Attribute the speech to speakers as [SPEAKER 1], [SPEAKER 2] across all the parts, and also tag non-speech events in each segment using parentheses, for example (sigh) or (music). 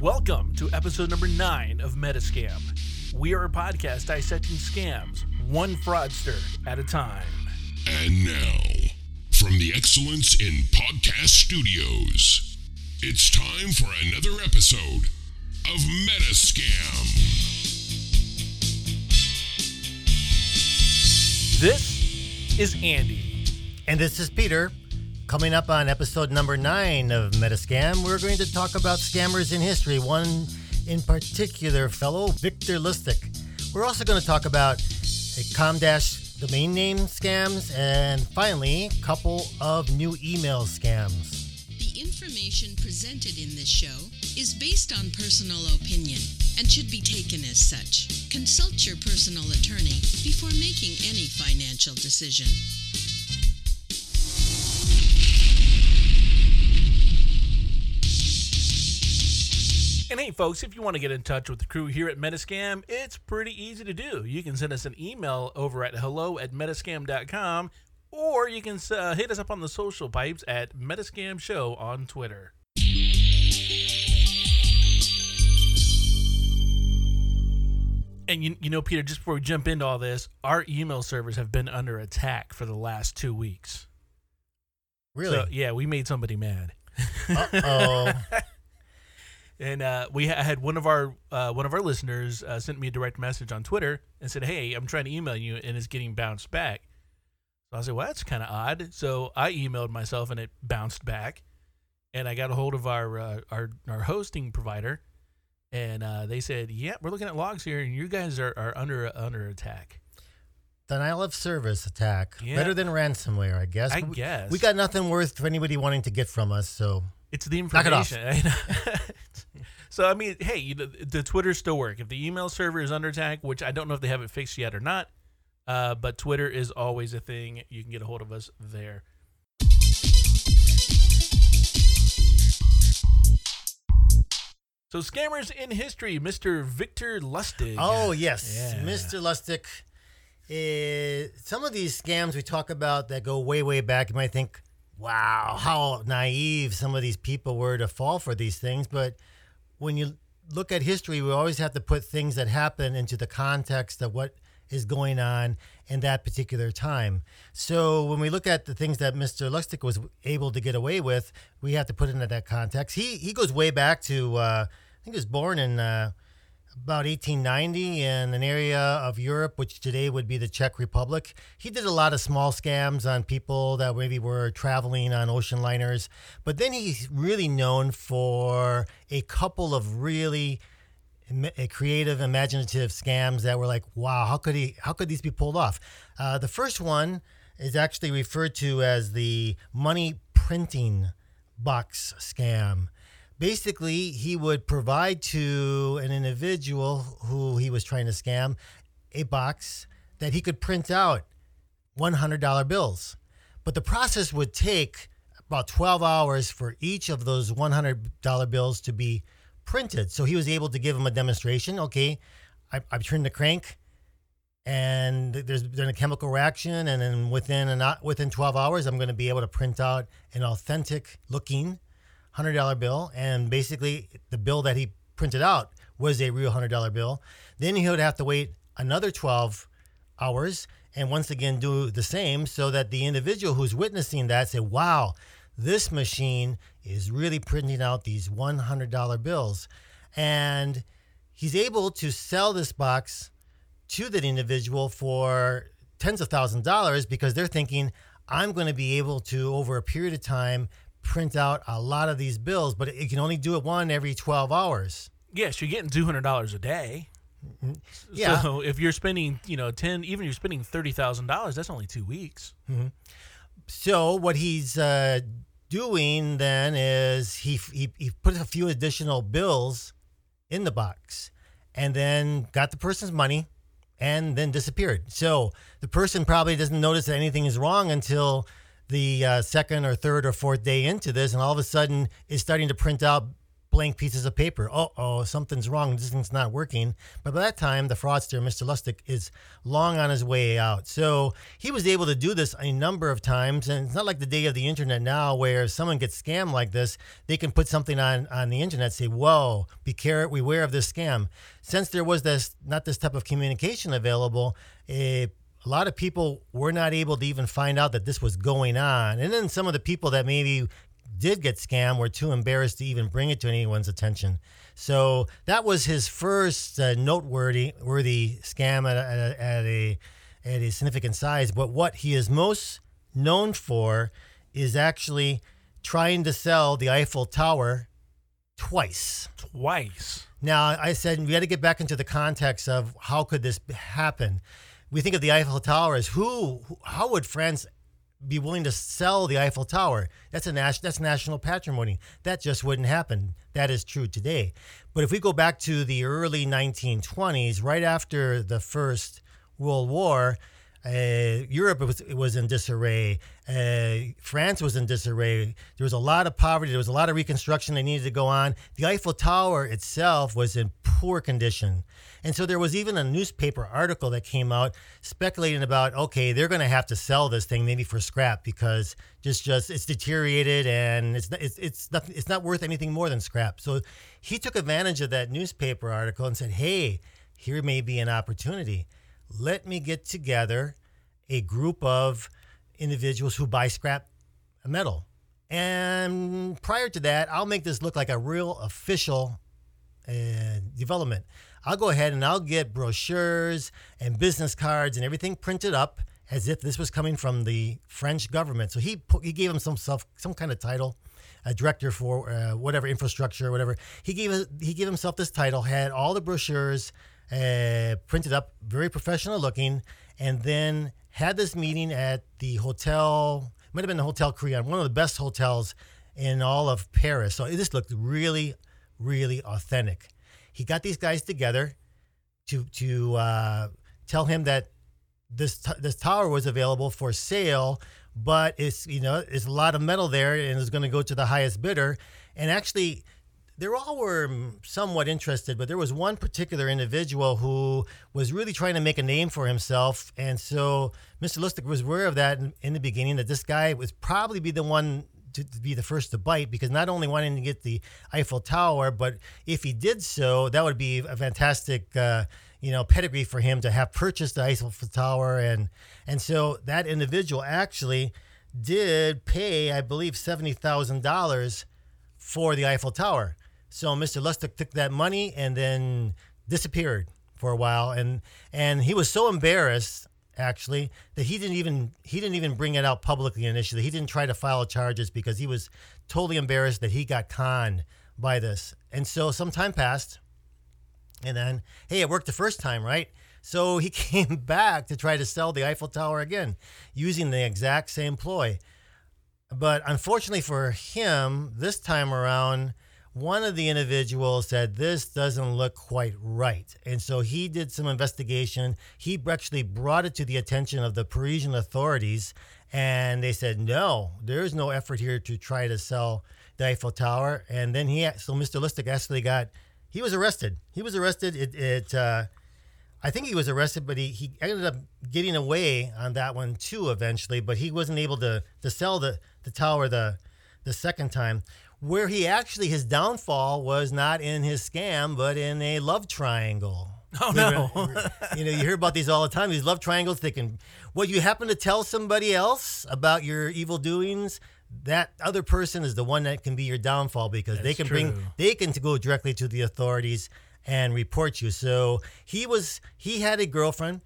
[SPEAKER 1] Welcome to episode number nine of Metascam. We are a podcast dissecting scams, one fraudster at a time.
[SPEAKER 2] And now, from the Excellence in Podcast Studios, it's time for another episode of Metascam.
[SPEAKER 1] This is Andy.
[SPEAKER 3] And this is Peter. Coming up on episode number nine of Metascam, we're going to talk about scammers in history. One in particular, fellow Victor Lustig. We're also going to talk about a Comdash domain name scams, and finally, a couple of new email scams.
[SPEAKER 4] The information presented in this show is based on personal opinion and should be taken as such. Consult your personal attorney before making any financial decision.
[SPEAKER 1] And hey, folks, if you want to get in touch with the crew here at Metascam, it's pretty easy to do. You can send us an email over at hello at metascam.com, or you can uh, hit us up on the social pipes at Metascam Show on Twitter. And you, you know, Peter, just before we jump into all this, our email servers have been under attack for the last two weeks.
[SPEAKER 3] Really?
[SPEAKER 1] So, yeah, we made somebody mad.
[SPEAKER 3] Uh oh. (laughs)
[SPEAKER 1] and uh, we ha- had one of our uh, one of our listeners uh, sent me a direct message on Twitter and said, "Hey, I'm trying to email you, and it's getting bounced back." So I said, "Well, that's kind of odd." So I emailed myself, and it bounced back. And I got a hold of our uh, our our hosting provider, and uh, they said, "Yeah, we're looking at logs here, and you guys are, are under under attack."
[SPEAKER 3] Denial of service attack.
[SPEAKER 1] Yeah.
[SPEAKER 3] Better than ransomware, I guess.
[SPEAKER 1] I
[SPEAKER 3] We-
[SPEAKER 1] guess
[SPEAKER 3] We got nothing worth for anybody wanting to get from us, so
[SPEAKER 1] It's the
[SPEAKER 3] Knock it off. (laughs)
[SPEAKER 1] so I mean, hey, you know, the Twitter still work. If the email server is under attack, which I don't know if they have it fixed yet or not, uh, but Twitter is always a thing. You can get a hold of us there. So scammers in history, Mr. Victor Lustig.
[SPEAKER 3] Oh yes,
[SPEAKER 1] Yeah.
[SPEAKER 3] Mr. Lustig. eh, some of these scams we talk about that go way, way back, you might think, "Wow, how naive some of these people were to fall for these things." But when you look at history, we always have to put things that happen into the context of what is going on in that particular time. So when we look at the things that Mr. Lustig was able to get away with, we have to put into that context. He he goes way back to uh, I think he was born in uh, about 1890 in an area of Europe, which today would be the Czech Republic. He did a lot of small scams on people that maybe were traveling on ocean liners. But then he's really known for a couple of really uh, creative, imaginative scams that were like, wow, how could he? How could these be pulled off? Uh, the first one is actually referred to as the money printing box scam basically he would provide to an individual who he was trying to scam a box that he could print out $100 bills. But the process would take about 12 hours for each of those $100 bills to be printed. So he was able to give him a demonstration okay I, i've turned the crank and there's been a chemical reaction and then within an, within 12 hours i'm going to be able to print out an authentic looking hundred dollar bill, and basically the bill that he printed out was a real hundred dollar bill. Then he would have to wait another twelve hours, and once again do the same, so that the individual who's witnessing that say, "Wow, this machine is really printing out these one hundred dollar bills," and he's able to sell this box to that individual for tens of thousands of dollars because they're thinking, I'm going to be able to, over a period of time, print out a lot of these bills, but it can only do it one every 12 hours.
[SPEAKER 1] Yes, you're getting two hundred dollars a day.
[SPEAKER 3] Yeah.
[SPEAKER 1] So if you're spending, you know, ten, even if you're spending thirty thousand dollars, that's only two weeks.
[SPEAKER 3] So what he's uh, doing then is he, he he put a few additional bills in the box, and then got the person's money, and then disappeared. So the person probably doesn't notice that anything is wrong until the uh, second or third or fourth day into this, and all of a sudden it's starting to print out blank pieces of paper. Oh, oh, something's wrong. This thing's not working. But by that time, the fraudster, Mr. Lustig, is long on his way out. So he was able to do this a number of times. And it's not like the day of the internet now where if someone gets scammed like this, they can put something on, on the internet, say, whoa, be careful, beware of this scam. Since there was this, not this type of communication available, a lot of people were not able to even find out that this was going on. And then some of the people that maybe did get scammed were too embarrassed to even bring it to anyone's attention. So that was his first uh, noteworthy worthy scam at a, at a at a significant size. But what he is most known for is actually trying to sell the Eiffel Tower twice.
[SPEAKER 1] Twice.
[SPEAKER 3] Now, I said we got to get back into the context of how could this happen. We think of the Eiffel Tower as who, how would France be willing to sell the Eiffel Tower? That's a nas- that's national patrimony. That just wouldn't happen. That is true today. But if we go back to the early 1920s, right after the First World War, uh, Europe was was in disarray. Uh, France was in disarray. There was a lot of poverty. There was a lot of reconstruction that needed to go on. The Eiffel Tower itself was in poor condition, and so there was even a newspaper article that came out speculating about okay, they're going to have to sell this thing maybe for scrap because just just it's deteriorated and it's it's it's not, it's not worth anything more than scrap. So he took advantage of that newspaper article and said, hey, here may be an opportunity let me get together a group of individuals who buy scrap metal. And prior to that, I'll make this look like a real official uh, development. I'll go ahead and I'll get brochures and business cards and everything printed up as if this was coming from the French government. So he put, he gave him some kind of title, a director for uh, whatever infrastructure whatever. He gave he gave himself this title, had all the brochures uh, printed up, very professional looking, and then had this meeting at the hotel. Might have been the Hotel Crillon, one of the best hotels in all of Paris. So this looked really, really authentic. He got these guys together to to uh, tell him that this t- this tower was available for sale, but it's you know it's a lot of metal there and it's going to go to the highest bidder. And actually, they all were somewhat interested, but there was one particular individual who was really trying to make a name for himself. And so Mr. Lustig was aware of that in, in the beginning, that this guy was probably be the one to, to, be the first to bite because not only wanting to get the Eiffel Tower, but if he did so, that would be a fantastic, uh, you know, pedigree for him to have purchased the Eiffel Tower. And, and so that individual actually did pay, I believe, $70,000 for the Eiffel Tower. So Mr. Lustig took that money and then disappeared for a while, and and he was so embarrassed actually that he didn't even he didn't even bring it out publicly initially. He didn't try to file charges because he was totally embarrassed that he got conned by this. And so some time passed, and then hey, it worked the first time, right? So he (laughs) came back to try to sell the Eiffel Tower again using the exact same ploy. But unfortunately for him, this time around, one of the individuals said this doesn't look quite right. And so he did some investigation. He actually brought it to the attention of the parisian authorities and they said no there's no effort here to try to sell the eiffel tower. And then he so mr lustig actually got he was arrested. He was arrested. It, it uh, I think he was arrested, but he, he ended up getting away on that one too eventually. But he wasn't able to, to sell the, the tower the the second time where he actually his downfall was not in his scam but in a love triangle.
[SPEAKER 1] Oh no.
[SPEAKER 3] you know you hear about these all the time these love triangles they can well you happen to tell somebody else about your evil doings that other person is the one that can be your downfall because That's they can true. bring they can go directly to the authorities and report you. So he was he had a girlfriend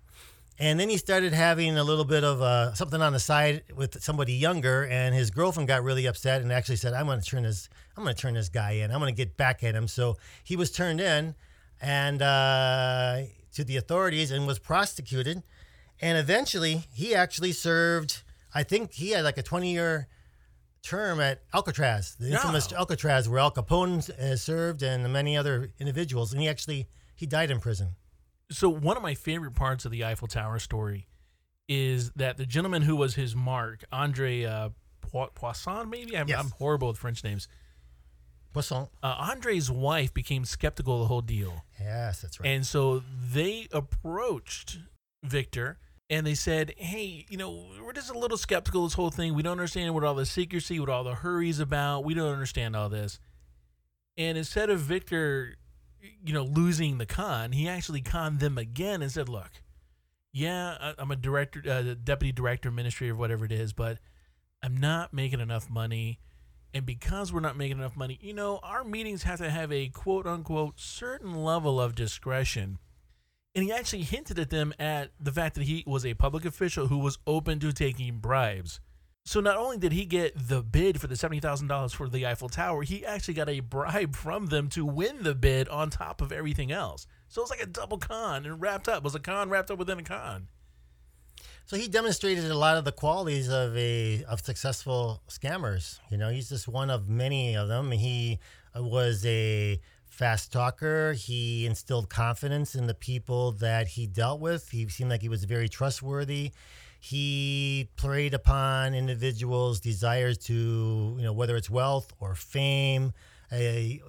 [SPEAKER 3] and then he started having a little bit of uh, something on the side with somebody younger, and his girlfriend got really upset and actually said, "I'm going to turn this, I'm going to turn this guy in. I'm going to get back at him." So he was turned in, and uh, to the authorities, and was prosecuted. And eventually, he actually served. I think he had like a 20 year term at Alcatraz, the infamous no. Alcatraz, where Al Capone uh, served, and many other individuals. And he actually he died in prison
[SPEAKER 1] so one of my favorite parts of the Eiffel Tower story is that the gentleman who was his mark, Andre uh, Poisson, maybe I'm, yes. I'm, horrible with French names.
[SPEAKER 3] Poisson.
[SPEAKER 1] Uh, Andre's wife became skeptical of the whole deal.
[SPEAKER 3] Yes, that's right.
[SPEAKER 1] And so they approached Victor and they said, Hey, you know, we're just a little skeptical of this whole thing. We don't understand what all the secrecy, what all the hurry's about. We don't understand all this. And instead of Victor, you know, losing the con, he actually conned them again and said, Look, yeah, I- I'm a director, uh, deputy director, administrator, whatever it is, but I'm not making enough money. And because we're not making enough money, you know, our meetings have to have a quote unquote certain level of discretion. And he actually hinted at them at the fact that he was a public official who was open to taking bribes. So not only did he get the bid for the $70,000 for the Eiffel Tower, he actually got a bribe from them to win the bid on top of everything else. So it was like a double con and wrapped up. It was a con wrapped up within a con.
[SPEAKER 3] So he demonstrated a lot of the qualities of a of successful scammers. You know, he's just one of many of them. He was a fast talker. He instilled confidence in the people that he dealt with. He seemed like he was very trustworthy. He preyed upon individuals' desires to, you know, whether it's wealth or fame, a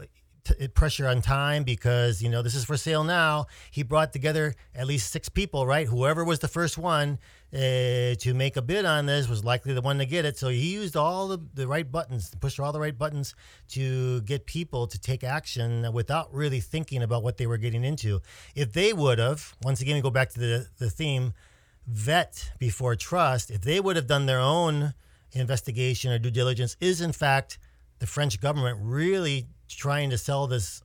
[SPEAKER 3] pressure on time because you know this is for sale now. He brought together at least six people, right? Whoever was the first one uh, to make a bid on this was likely the one to get it. So he used all the, the right buttons, pushed all the right buttons to get people to take action without really thinking about what they were getting into. If they would have, once again, we go back to the the theme, vet before trust. If they would have done their own investigation or due diligence, is in fact the French government really trying to sell this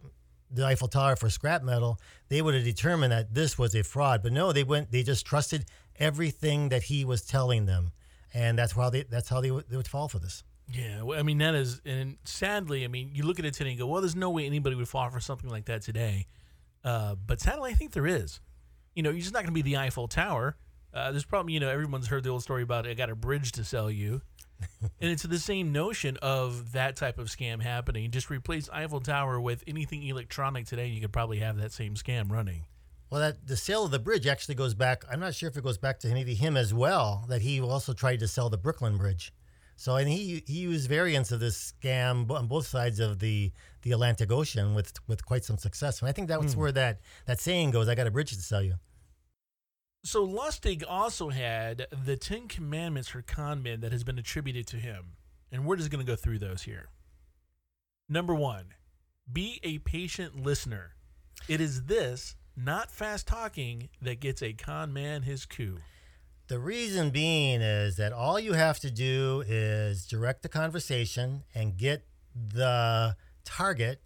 [SPEAKER 3] the Eiffel Tower for scrap metal, they would have determined that this was a fraud. But no, they went. They just trusted everything that he was telling them, and that's how they. That's how they would, they would fall for this.
[SPEAKER 1] Yeah, I mean that is, and sadly, I mean you look at it today and go, well, there's no way anybody would fall for something like that today. Uh, but sadly, I think there is. You know, you're just not going to be the Eiffel Tower. Uh, there's probably, you know, everyone's heard the old story about I got a bridge to sell you, (laughs) and it's the same notion of that type of scam happening. Just replace Eiffel Tower with anything electronic today, and you could probably have that same scam running.
[SPEAKER 3] Well, that the sale of the bridge actually goes back. I'm not sure if it goes back to maybe him as well. That he also tried to sell the Brooklyn Bridge. So and he he used variants of this scam on both sides of the the Atlantic Ocean with with quite some success. And I think that's where that that saying goes. I got a bridge to sell you.
[SPEAKER 1] So Lustig also had the Ten Commandments for con men that has been attributed to him, and we're just going to go through those here. Number one, be a patient listener. It is this, not fast talking, that gets a con man his coup.
[SPEAKER 3] The reason being is that all you have to do is direct the conversation and get the target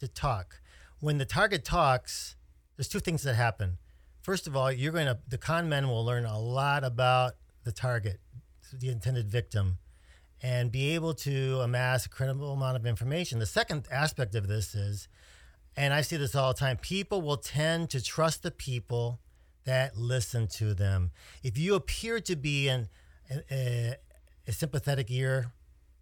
[SPEAKER 3] to talk. When the target talks, there's two things that happen. First of all, you're going to the con men will learn a lot about the target, the intended victim, and be able to amass a credible amount of information. The second aspect of this is, and I see this all the time, people will tend to trust the people that listen to them. If you appear to be an, a, a sympathetic ear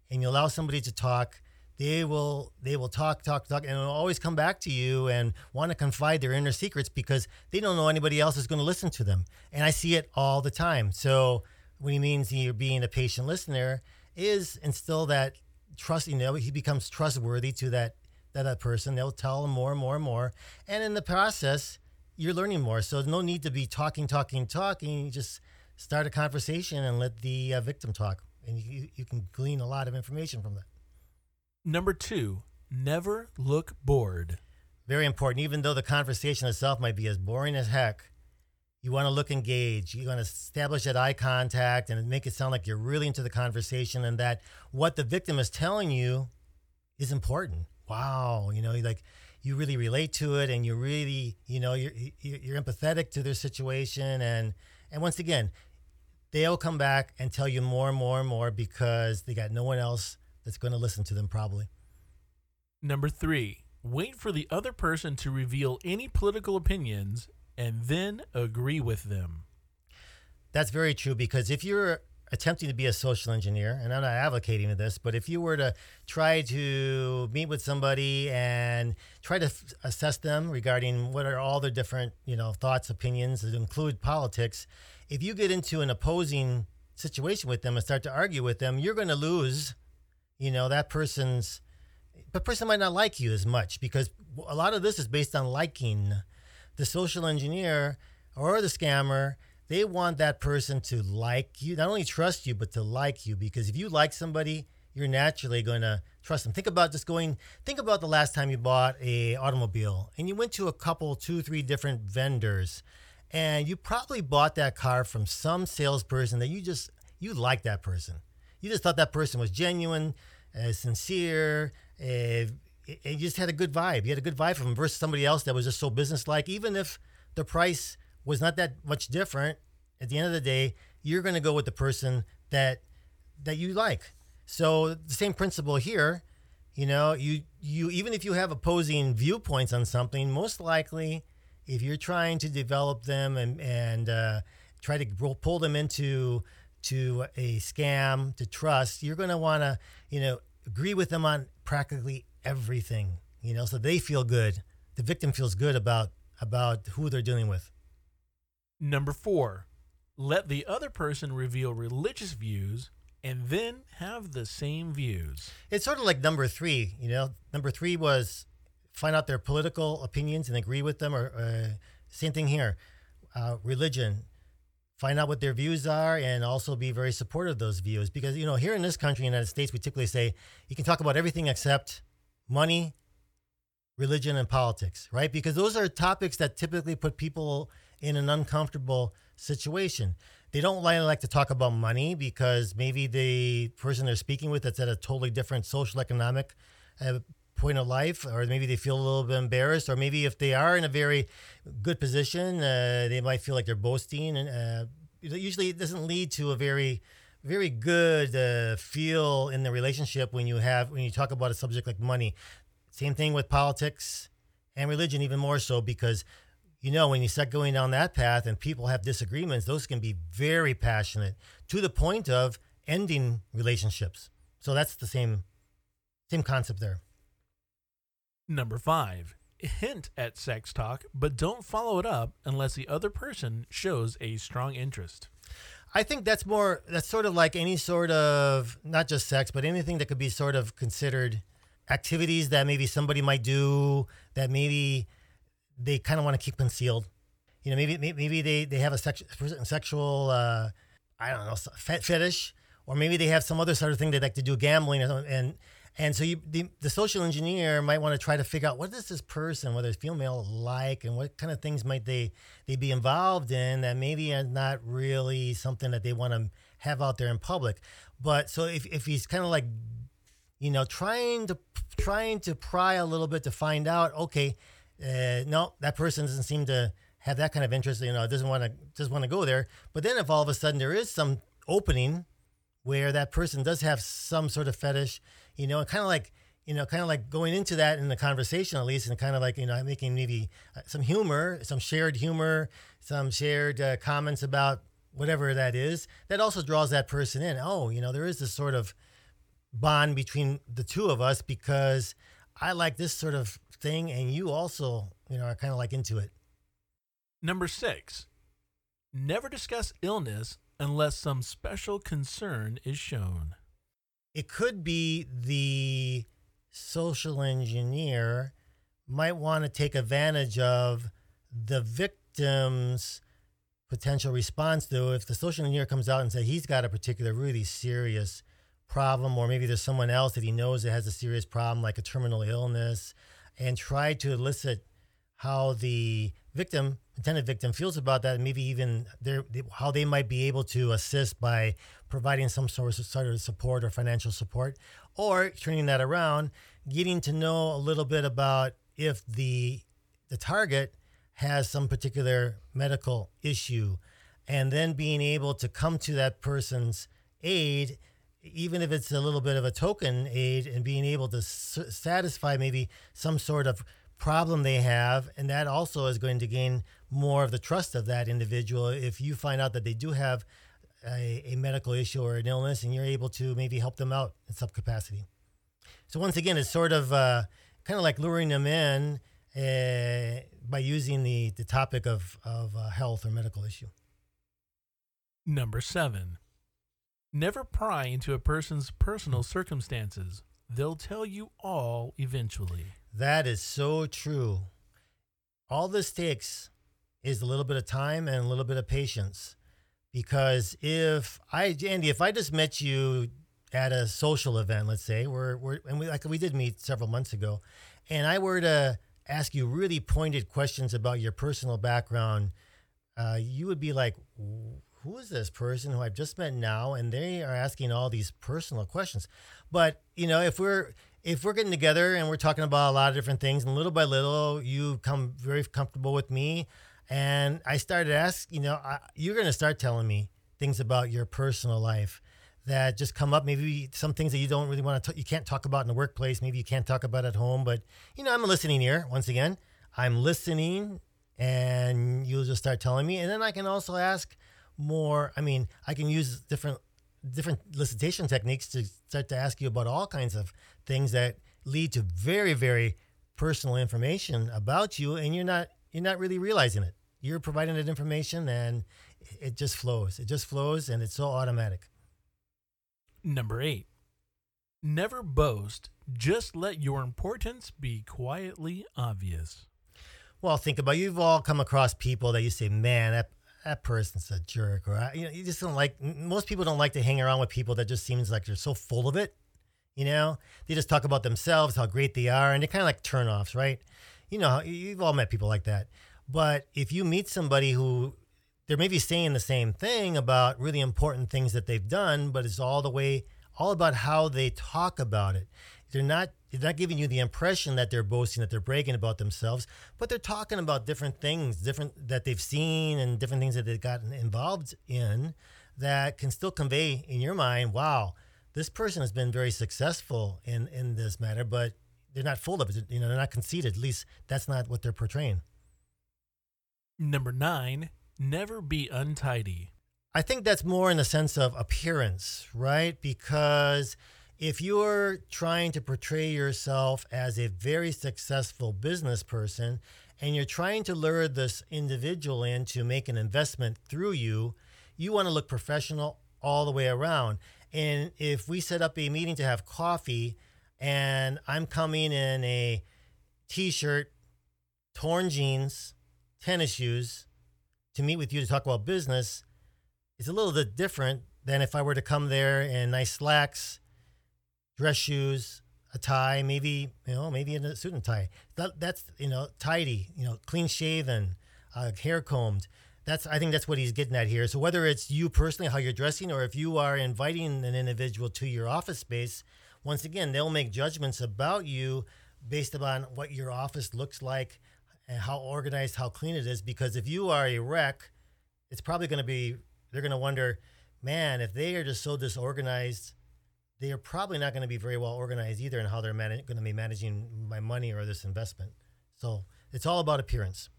[SPEAKER 3] and you allow somebody to talk, they will they will talk talk talk and always come back to you and want to confide their inner secrets because they don't know anybody else is going to listen to them. And i see it all the time. So what he means you're being a patient listener is instill that trust you know he becomes trustworthy to that that, that person. They'll tell him more and more and more. And in the process you're learning more. So no need to be talking talking talking. You just start a conversation and let the uh, victim talk. And you, you can glean a lot of information from that
[SPEAKER 1] Number two, never look bored.
[SPEAKER 3] very important. Even though the conversation itself might be as boring as heck, you want to look engaged. You want to establish that eye contact and make it sound like you're really into the conversation and that what the victim is telling you is important. Wow, you know, like you really relate to it and you really, you know, you're you're empathetic to their situation and and once again, they'll come back and tell you more and more and more because they got no one else that's going to listen to them probably.
[SPEAKER 1] Number three, wait for the other person to reveal any political opinions and then agree with them.
[SPEAKER 3] That's very true because if you're attempting to be a social engineer, and I'm not advocating this, but if you were to try to meet with somebody and try to f- assess them regarding what are all their different, you know, thoughts, opinions that include politics, if you get into an opposing situation with them and start to argue with them, you're going to lose, you know, that person's the person might not like you as much because a lot of this is based on liking. The social engineer or the scammer, they want that person to like you, not only trust you, but to like you. Because if you like somebody, you're naturally going to trust them. Think about just going. Think about the last time you bought a automobile and you went to a couple, two, three different vendors, and you probably bought that car from some salesperson that you just you like that person. You just thought that person was genuine, uh, sincere, uh, you just had a good vibe. You had a good vibe from versus somebody else that was just so businesslike. Even if the price was not that much different, at the end of the day, you're going to go with the person that that you like. So the same principle here. You know, you you even if you have opposing viewpoints on something, most likely, if you're trying to develop them and and uh, try to pull them into to a scam to trust, you're going to want to you know agree with them on practically everything, you know, so they feel good. The victim feels good about about who they're dealing with.
[SPEAKER 1] Number 4, let the other person reveal religious views and then have the same views.
[SPEAKER 3] It's sort of like number 3, you know. Number 3 was find out their political opinions and agree with them or uh, same thing here. Uh, religion, find out what their views are and also be very supportive of those views. Because you know here in this country the united states we typically say you can talk about everything except money religion and politics right? Because those are topics that typically put people in an uncomfortable situation. They don't like to talk about money because maybe the person they're speaking with that's at a totally different social economic uh, point of life, or maybe they feel a little bit embarrassed, or maybe if they are in a very good position, uh, they might feel like they're boasting, and uh, usually it doesn't lead to a very very good uh, feel in the relationship when you have when you talk about a subject like money. Same thing with politics and religion, even more so because you know when you start going down that path and people have disagreements, those can be very passionate to the point of ending relationships. So that's the same same concept there.
[SPEAKER 1] Number five, hint at sex talk, but don't follow it up unless the other person shows a strong interest.
[SPEAKER 3] I think that's more, that's sort of like any sort of, not just sex, but anything that could be sort of considered activities that maybe somebody might do that maybe they kind of want to keep concealed. You know, maybe maybe they, they have a sex, sexual, uh, I don't know, fetish, or maybe they have some other sort of thing they like to do, gambling, and and so you, the, the social engineer might want to try to figure out what does this person, whether it's female, like, and what kind of things might they they be involved in that maybe are not really something that they want to have out there in public. But so if, if he's kind of like, you know, trying to trying to pry a little bit to find out, okay, uh, no, that person doesn't seem to have that kind of interest. You know, doesn't want to just want to go there. But then if all of a sudden there is some opening where that person does have some sort of fetish you know, kind of like you know, kind of like going into that in the conversation at least, and kind of like you know, making maybe uh, some humor, some shared humor, some shared uh, comments about whatever that is. That also draws that person in. Oh, you know, there is this sort of bond between the two of us because I like this sort of thing, and you also, you know, are kind of like into it.
[SPEAKER 1] Number six, never discuss illness unless some special concern is shown.
[SPEAKER 3] It could be the social engineer might want to take advantage of the victim's potential response though if the social engineer comes out and says he's got a particular really serious problem or maybe there's someone else that he knows that has a serious problem like a terminal illness and try to elicit how the victim intended victim feels about that, maybe even their, how they might be able to assist by providing some sort of, sort of support or financial support, or turning that around, getting to know a little bit about if the the target has some particular medical issue, and then being able to come to that person's aid even if it's a little bit of a token aid and being able to s- satisfy maybe some sort of problem they have and that also is going to gain more of the trust of that individual. If you find out that they do have a, a medical issue or an illness and you're able to maybe help them out in some capacity. So once again it's sort of uh, kind of like luring them in uh, by using the, the topic of, of uh, health or medical issue.
[SPEAKER 1] Number seven. Never pry into a person's personal circumstances. They'll tell you all eventually.
[SPEAKER 3] That is so true. All this takes is a little bit of time and a little bit of patience. Because if I, Andy, if I just met you at a social event, let's say, we're, we're and we like we did meet several months ago, and I were to ask you really pointed questions about your personal background, uh, you would be like, who is this person who I've just met now? And they are asking all these personal questions. But you know, if we're if we're getting together and we're talking about a lot of different things, and little by little you come very comfortable with me, and I started asking, you know, I, you're going to start telling me things about your personal life that just come up. Maybe some things that you don't really want to, you can't talk about in the workplace. Maybe you can't talk about at home. But you know, I'm a listening ear. Once again, I'm listening, and you'll just start telling me, and then I can also ask more. I mean, I can use different different elicitation techniques to start to ask you about all kinds of things that lead to very very personal information about you, and you're not you're not really realizing it. You're providing that information, and it just flows. It just flows, and it's so automatic.
[SPEAKER 1] Number eight, never boast. Just let your importance be quietly obvious.
[SPEAKER 3] Well, think about it. you've all come across people that you say, "Man, that that person's a jerk," or you know, you just don't like. Most people don't like to hang around with people that just seems like they're so full of it. You know, they just talk about themselves, how great they are, and they're kind of like turnoffs, right? You know, you've all met people like that. But if you meet somebody who they're maybe saying the same thing about really important things that they've done, but it's all the way all about how they talk about it. They're not they're not giving you the impression that they're boasting, that they're bragging about themselves, but they're talking about different things, different that they've seen and different things that they've gotten involved in that can still convey in your mind, wow, this person has been very successful in in this matter, but they're not full of it. You know, they're not conceited. At least that's not what they're portraying.
[SPEAKER 1] Number nine, never be untidy.
[SPEAKER 3] I think that's more in the sense of appearance, right? Because if you're trying to portray yourself as a very successful business person and you're trying to lure this individual in to make an investment through you, you want to look professional all the way around. And if we set up a meeting to have coffee and I'm coming in a t shirt, torn jeans, tennis shoes to meet with you to talk about business, it's a little bit different than if I were to come there in nice slacks, dress shoes, a tie, maybe you know, maybe a suit and tie. That, that's you know, tidy, you know, clean shaven, uh, hair combed. That's I think that's what he's getting at here. So whether it's you personally, how you're dressing, or if you are inviting an individual to your office space, once again, they'll make judgments about you based upon what your office looks like and how organized, how clean it is. Because if you are a wreck, it's probably going to be they're going to wonder, man, if they are just so disorganized, they are probably not going to be very well organized either in how they're man- going to be managing my money or this investment. So it's all about appearance.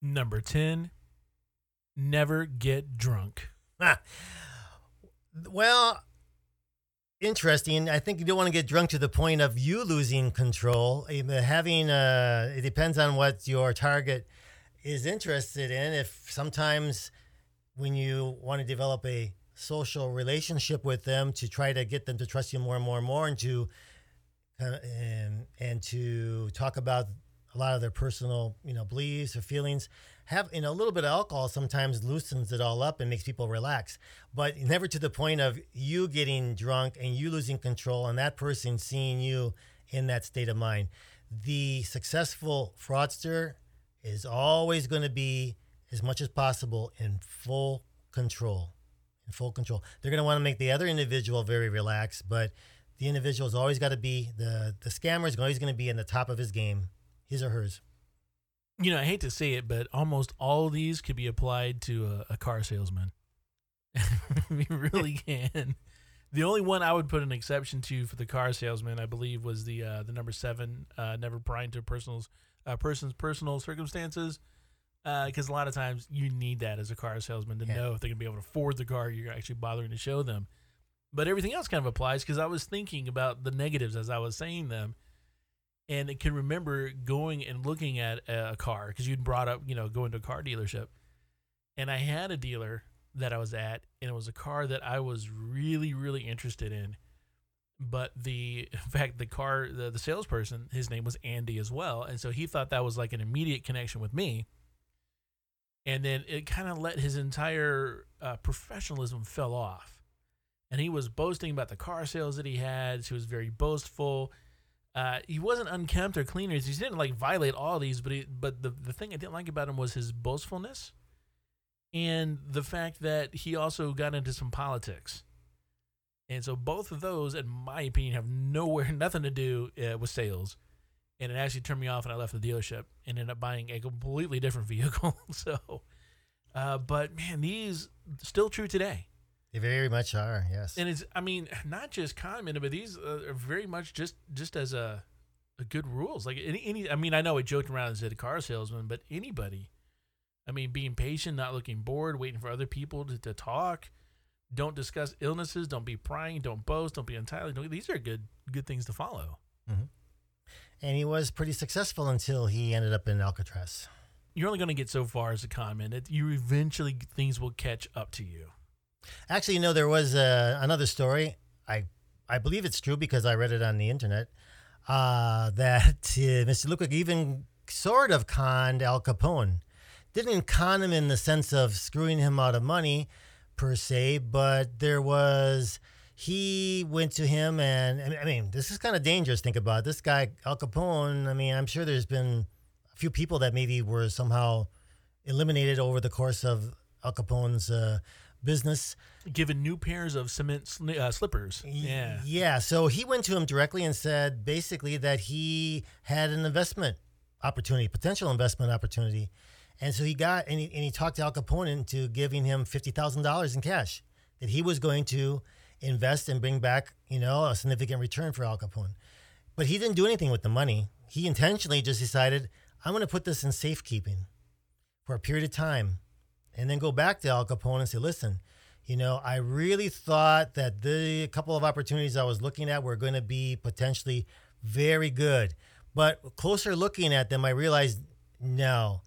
[SPEAKER 1] Number 10, never get drunk.
[SPEAKER 3] well, interesting. I think you don't want to get drunk to the point of you losing control. Having uh, it depends on what your target is interested in. If sometimes when you want to develop a social relationship with them to try to get them to trust you more and more and more and to and, and to talk about a lot of their personal you know beliefs or feelings have you know a little bit of alcohol sometimes loosens it all up and makes people relax but never to the point of you getting drunk and you losing control and that person seeing you in that state of mind the successful fraudster is always going to be as much as possible in full control. Full control. They're going to want to make the other individual very relaxed, but the individual's always got to be the the scammer is always going to be in the top of his game, his or hers.
[SPEAKER 1] You know, I hate to say it, but almost all of these could be applied to a, a car salesman. (laughs) we really (laughs) can. The only one I would put an exception to for the car salesman, I believe, was the uh, the number seven, uh, never prying to person's uh, person's personal circumstances because uh, a lot of times you need that as a car salesman to yeah. know if they're going to be able to afford the car you're actually bothering to show them. But everything else kind of applies because I was thinking about the negatives as I was saying them. And I can remember going and looking at a car because you'd brought up, you know, going to a car dealership. And I had a dealer that I was at, and it was a car that I was really, really interested in. but the (laughs) in fact the car the, the salesperson his name was Andy as well, and so he thought that was like an immediate connection with me. And then it kind of let his entire uh, professionalism fell off, and he was boasting about the car sales that he had. He was very boastful. Uh, he wasn't unkempt or clean. He didn't like violate all these, but he, but the the thing I didn't like about him was his boastfulness, and the fact that he also got into some politics. And so both of those, in my opinion, have nowhere, (laughs) nothing to do uh, with sales. And it actually turned me off, and I left the dealership and ended up buying a completely different (laughs) vehicle. so, uh, but man, these still true today.
[SPEAKER 3] They very much are. Yes.
[SPEAKER 1] And it's, I mean, (sighs) not just common, but these uh, are very much just just as a, a good rules. Like any, any, I mean, I know we joked around as a car salesman, but anybody, I mean, being patient, not looking bored, waiting for other people to, to talk. Don't discuss illnesses. Don't be prying. Don't boast. Don't be entitled. Don't, these are good good things to follow.
[SPEAKER 3] And he was pretty successful until he ended up in Alcatraz.
[SPEAKER 1] You're only going to get so far as a comment. It, you eventually things will catch up to you.
[SPEAKER 3] Actually, you know, there was uh, another story. I I believe it's true because I read it on the internet. Uh, (laughs) that uh, Mr. Lukic even sort of conned Al Capone. Didn't con him in the sense of screwing him out of money per se, but there was he went to him and I mean- this is kind of dangerous. Think about it. this guy Al Capone. I mean, I'm sure there's been a few people that maybe were somehow eliminated over the course of Al Capone's uh, business.
[SPEAKER 1] Given new pairs of cement sli- uh, slippers. Yeah.
[SPEAKER 3] Yeah. So he went to him directly and said basically that he had an investment opportunity, potential investment opportunity. And so he got, and he, and he talked to Al Capone into giving him $50,000 in cash that he was going to invest and bring back, you know, a significant return for Al Capone. But he didn't do anything with the money. He intentionally just decided, I'm going to put this in safekeeping for a period of time and then go back to Al Capone and say, listen, you know, I really thought that the couple of opportunities I was looking at were going to be potentially very good. But closer looking at them, I realized no,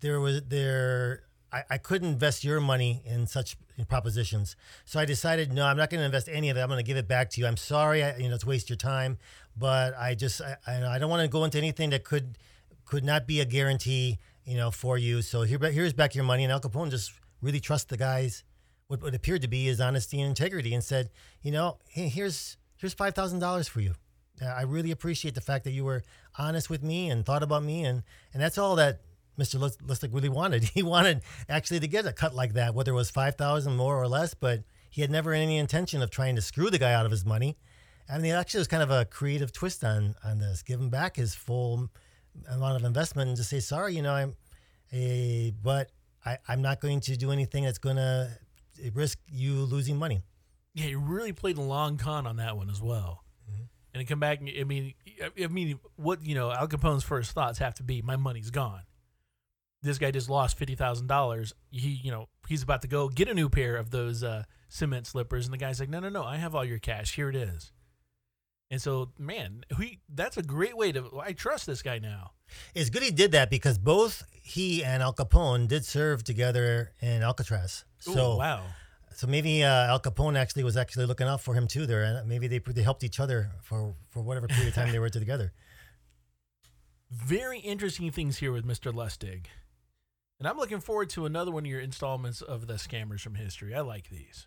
[SPEAKER 3] there was there. I, I couldn't invest your money in such propositions. So I decided, no, I'm not going to invest any of it. I'm going to give it back to you. I'm sorry, I, you know, it's waste your time, but I just, I, I don't want to go into anything that could, could not be a guarantee, you know, for you. So here, here's back your money. And Al Capone just really trust the guys, what, what appeared to be his honesty and integrity, and said, you know, hey, here's here's five thousand dollars for you. I really appreciate the fact that you were honest with me and thought about me, and and that's all that Mr. Lis- Listick really wanted. (laughs) He wanted actually to get a cut like that, whether it was five thousand more or less, but he had never any intention of trying to screw the guy out of his money. I mean, it actually was kind of a creative twist on on this. Give him back his full amount of investment and just say, sorry, you know, I'm, a, but I, I'm not going to do anything that's going to risk you losing money.
[SPEAKER 1] Yeah, he really played a long con on that one as well. Mm-hmm. And to come back, I mean, I mean, what you know, Al Capone's first thoughts have to be, my money's gone. This guy just lost fifty thousand dollars. He, you know, he's about to go get a new pair of those uh, cement slippers, and the guy's like, no, no, no, I have all your cash. Here it is. And so, man, he that's a great way to. I trust this guy now.
[SPEAKER 3] It's good he did that because both he and Al Capone did serve together in Alcatraz.
[SPEAKER 1] Ooh,
[SPEAKER 3] So
[SPEAKER 1] wow.
[SPEAKER 3] So maybe uh, Al Capone actually was actually looking out for him too there, and maybe they they helped each other for for whatever period of time they were (laughs) together.
[SPEAKER 1] very interesting things here with Mr. Lustig. And I'm looking forward to another one of your installments of the scammers from history. I like these.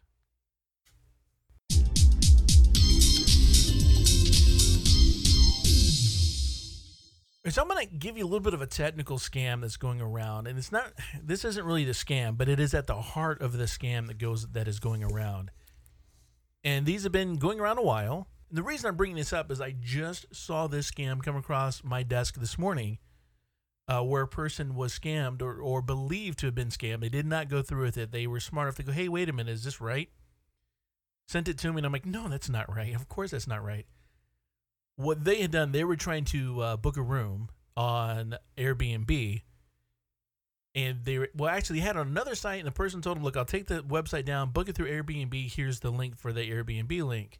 [SPEAKER 1] So I'm going to give you a little bit of a technical scam that's going around, and it's not. This isn't really the scam, but it is at the heart of the scam that goes that is going around. And these have been going around a while. And the reason I'm bringing this up is I just saw this scam come across my desk this morning, uh, where a person was scammed or, or believed to have been scammed. They did not go through with it. They were smart enough to go, "Hey, wait a minute, is this right?" Sent it to me, and I'm like, "No, that's not right. Of course, that's not right." What they had done, they were trying to uh, book a room on Airbnb, and they were, well actually had on another site, and the person told them, "Look, I'll take the website down, book it through Airbnb. Here's the link for the Airbnb link."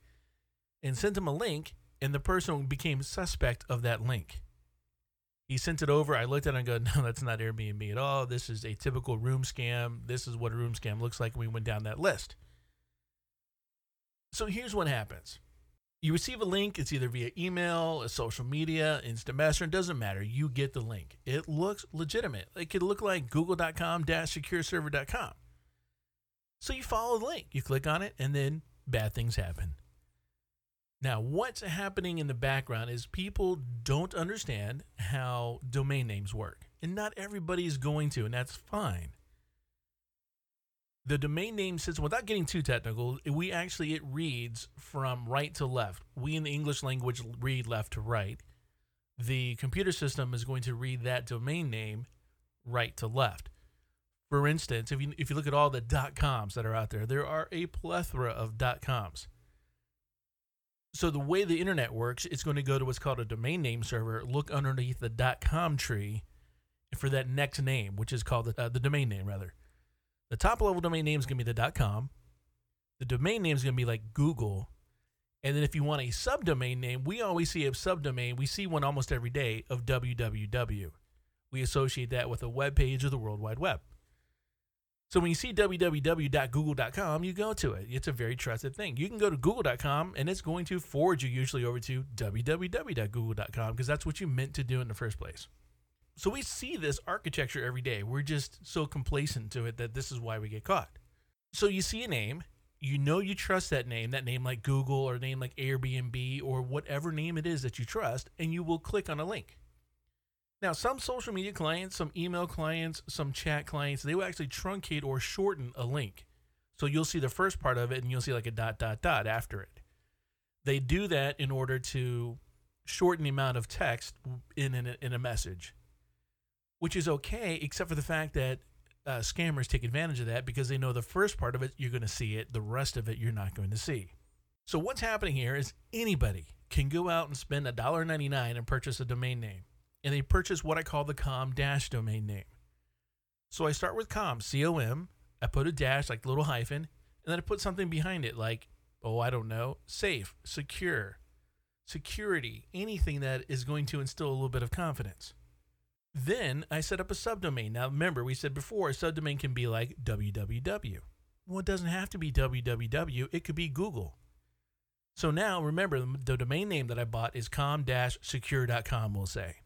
[SPEAKER 1] and sent them a link, and the person became suspect of that link. He sent it over. I looked at it and go, (laughs) no, that's not Airbnb at all. This is a typical room scam. This is what a room scam looks like. And we went down that list. So here's what happens You receive a link, it's either via email, a social media, instant messenger, doesn't matter. You get the link. It looks legitimate. It could look like google.com secureserver.com. So you follow the link, you click on it, and then bad things happen. Now, what's happening in the background is people don't understand how domain names work. And not everybody is going to, and that's fine. The domain name system, without getting too technical, we actually, it reads from right to left. We in the English language read left to right. The computer system is going to read that domain name right to left. For instance, if you, if you look at all the coms that are out there, there are a plethora of coms. So the way the internet works, it's going to go to what's called a domain name server, look underneath the .com tree for that next name, which is called the, uh, the domain name rather. The top level domain name is going to be the .com. The domain name is going to be like Google. And then if you want a subdomain name, we always see a subdomain. We see one almost every day of www. We associate that with a web page of the World Wide Web. So when you see www.google.com, you go to it. It's a very trusted thing. You can go to google.com and it's going to forward you usually over to www.google.com because that's what you meant to do in the first place. So we see this architecture every day. We're just so complacent to it that this is why we get caught. So you see a name, you know you trust that name, that name like Google or name like Airbnb or whatever name it is that you trust, and you will click on a link. Now, some social media clients, some email clients, some chat clients, they will actually truncate or shorten a link. So you'll see the first part of it and you'll see like a dot, dot, dot after it. They do that in order to shorten the amount of text in, in, a, in a message, which is okay, except for the fact that uh, scammers take advantage of that because they know the first part of it, you're going to see it, the rest of it, you're not going to see. So what's happening here is anybody can go out and spend $1.99 and purchase a domain name and they purchase what I call the com dash domain name. So I start with com, C O M. I put a dash, like little hyphen, and then I put something behind it, like, oh, I don't know, safe, secure, security, anything that is going to instill a little bit of confidence. Then I set up a subdomain. Now, remember, we said before a subdomain can be like www. Well, it doesn't have to be www, it could be Google. So now remember, the domain name that I bought is com secure.com, we'll say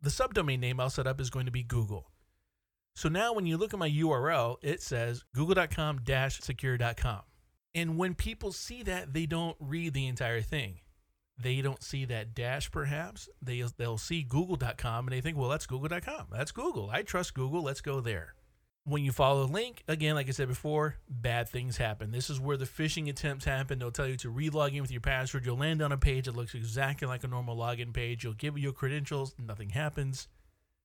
[SPEAKER 1] the subdomain name I'll set up is going to be Google. So now when you look at my URL, it says google.com secure.com. And when people see that, they don't read the entire thing. They don't see that dash perhaps. They, they'll see google.com and they think, well, that's google.com. That's Google. I trust Google. Let's go there when you follow the link, again, like I said before, bad things happen. This is where the phishing attempts happen. They'll tell you to re-log in with your password. You'll land on a page that looks exactly like a normal login page. You'll give your credentials. Nothing happens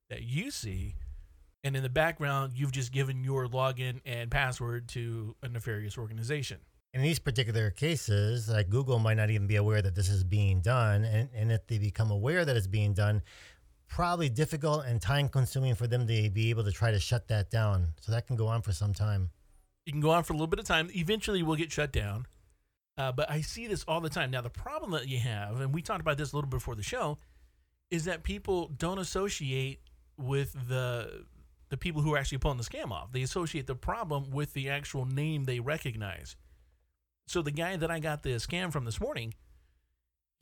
[SPEAKER 1] that you see. And in the background, you've just given your login and password to a nefarious organization.
[SPEAKER 3] In these particular cases, like Google might not even be aware that this is being done. And, and if they become aware that it's being done, probably difficult and time consuming for them to be able to try to shut that down. So that can go on for some time.
[SPEAKER 1] It can go on for a little bit of time. Eventually, we'll get shut down. Uh, but I see this all the time. Now, the problem that you have, and we talked about this a little before the show, is that people don't associate with the the people who are actually pulling the scam off. They associate the problem with the actual name they recognize. So the guy that I got the scam from this morning,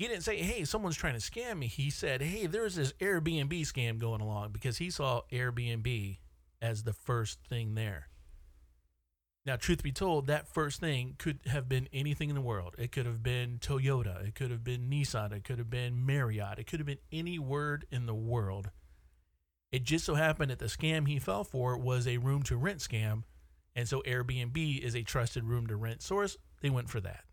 [SPEAKER 1] he didn't say, hey, someone's trying to scam me. He said, hey, there's this Airbnb scam going along because he saw Airbnb as the first thing there. Now, truth be told, that first thing could have been anything in the world. It could have been Toyota. It could have been Nissan. It could have been Marriott. It could have been any word in the world. It just so happened that the scam he fell for was a room to rent scam. And so Airbnb is a trusted room to rent source. They went for that.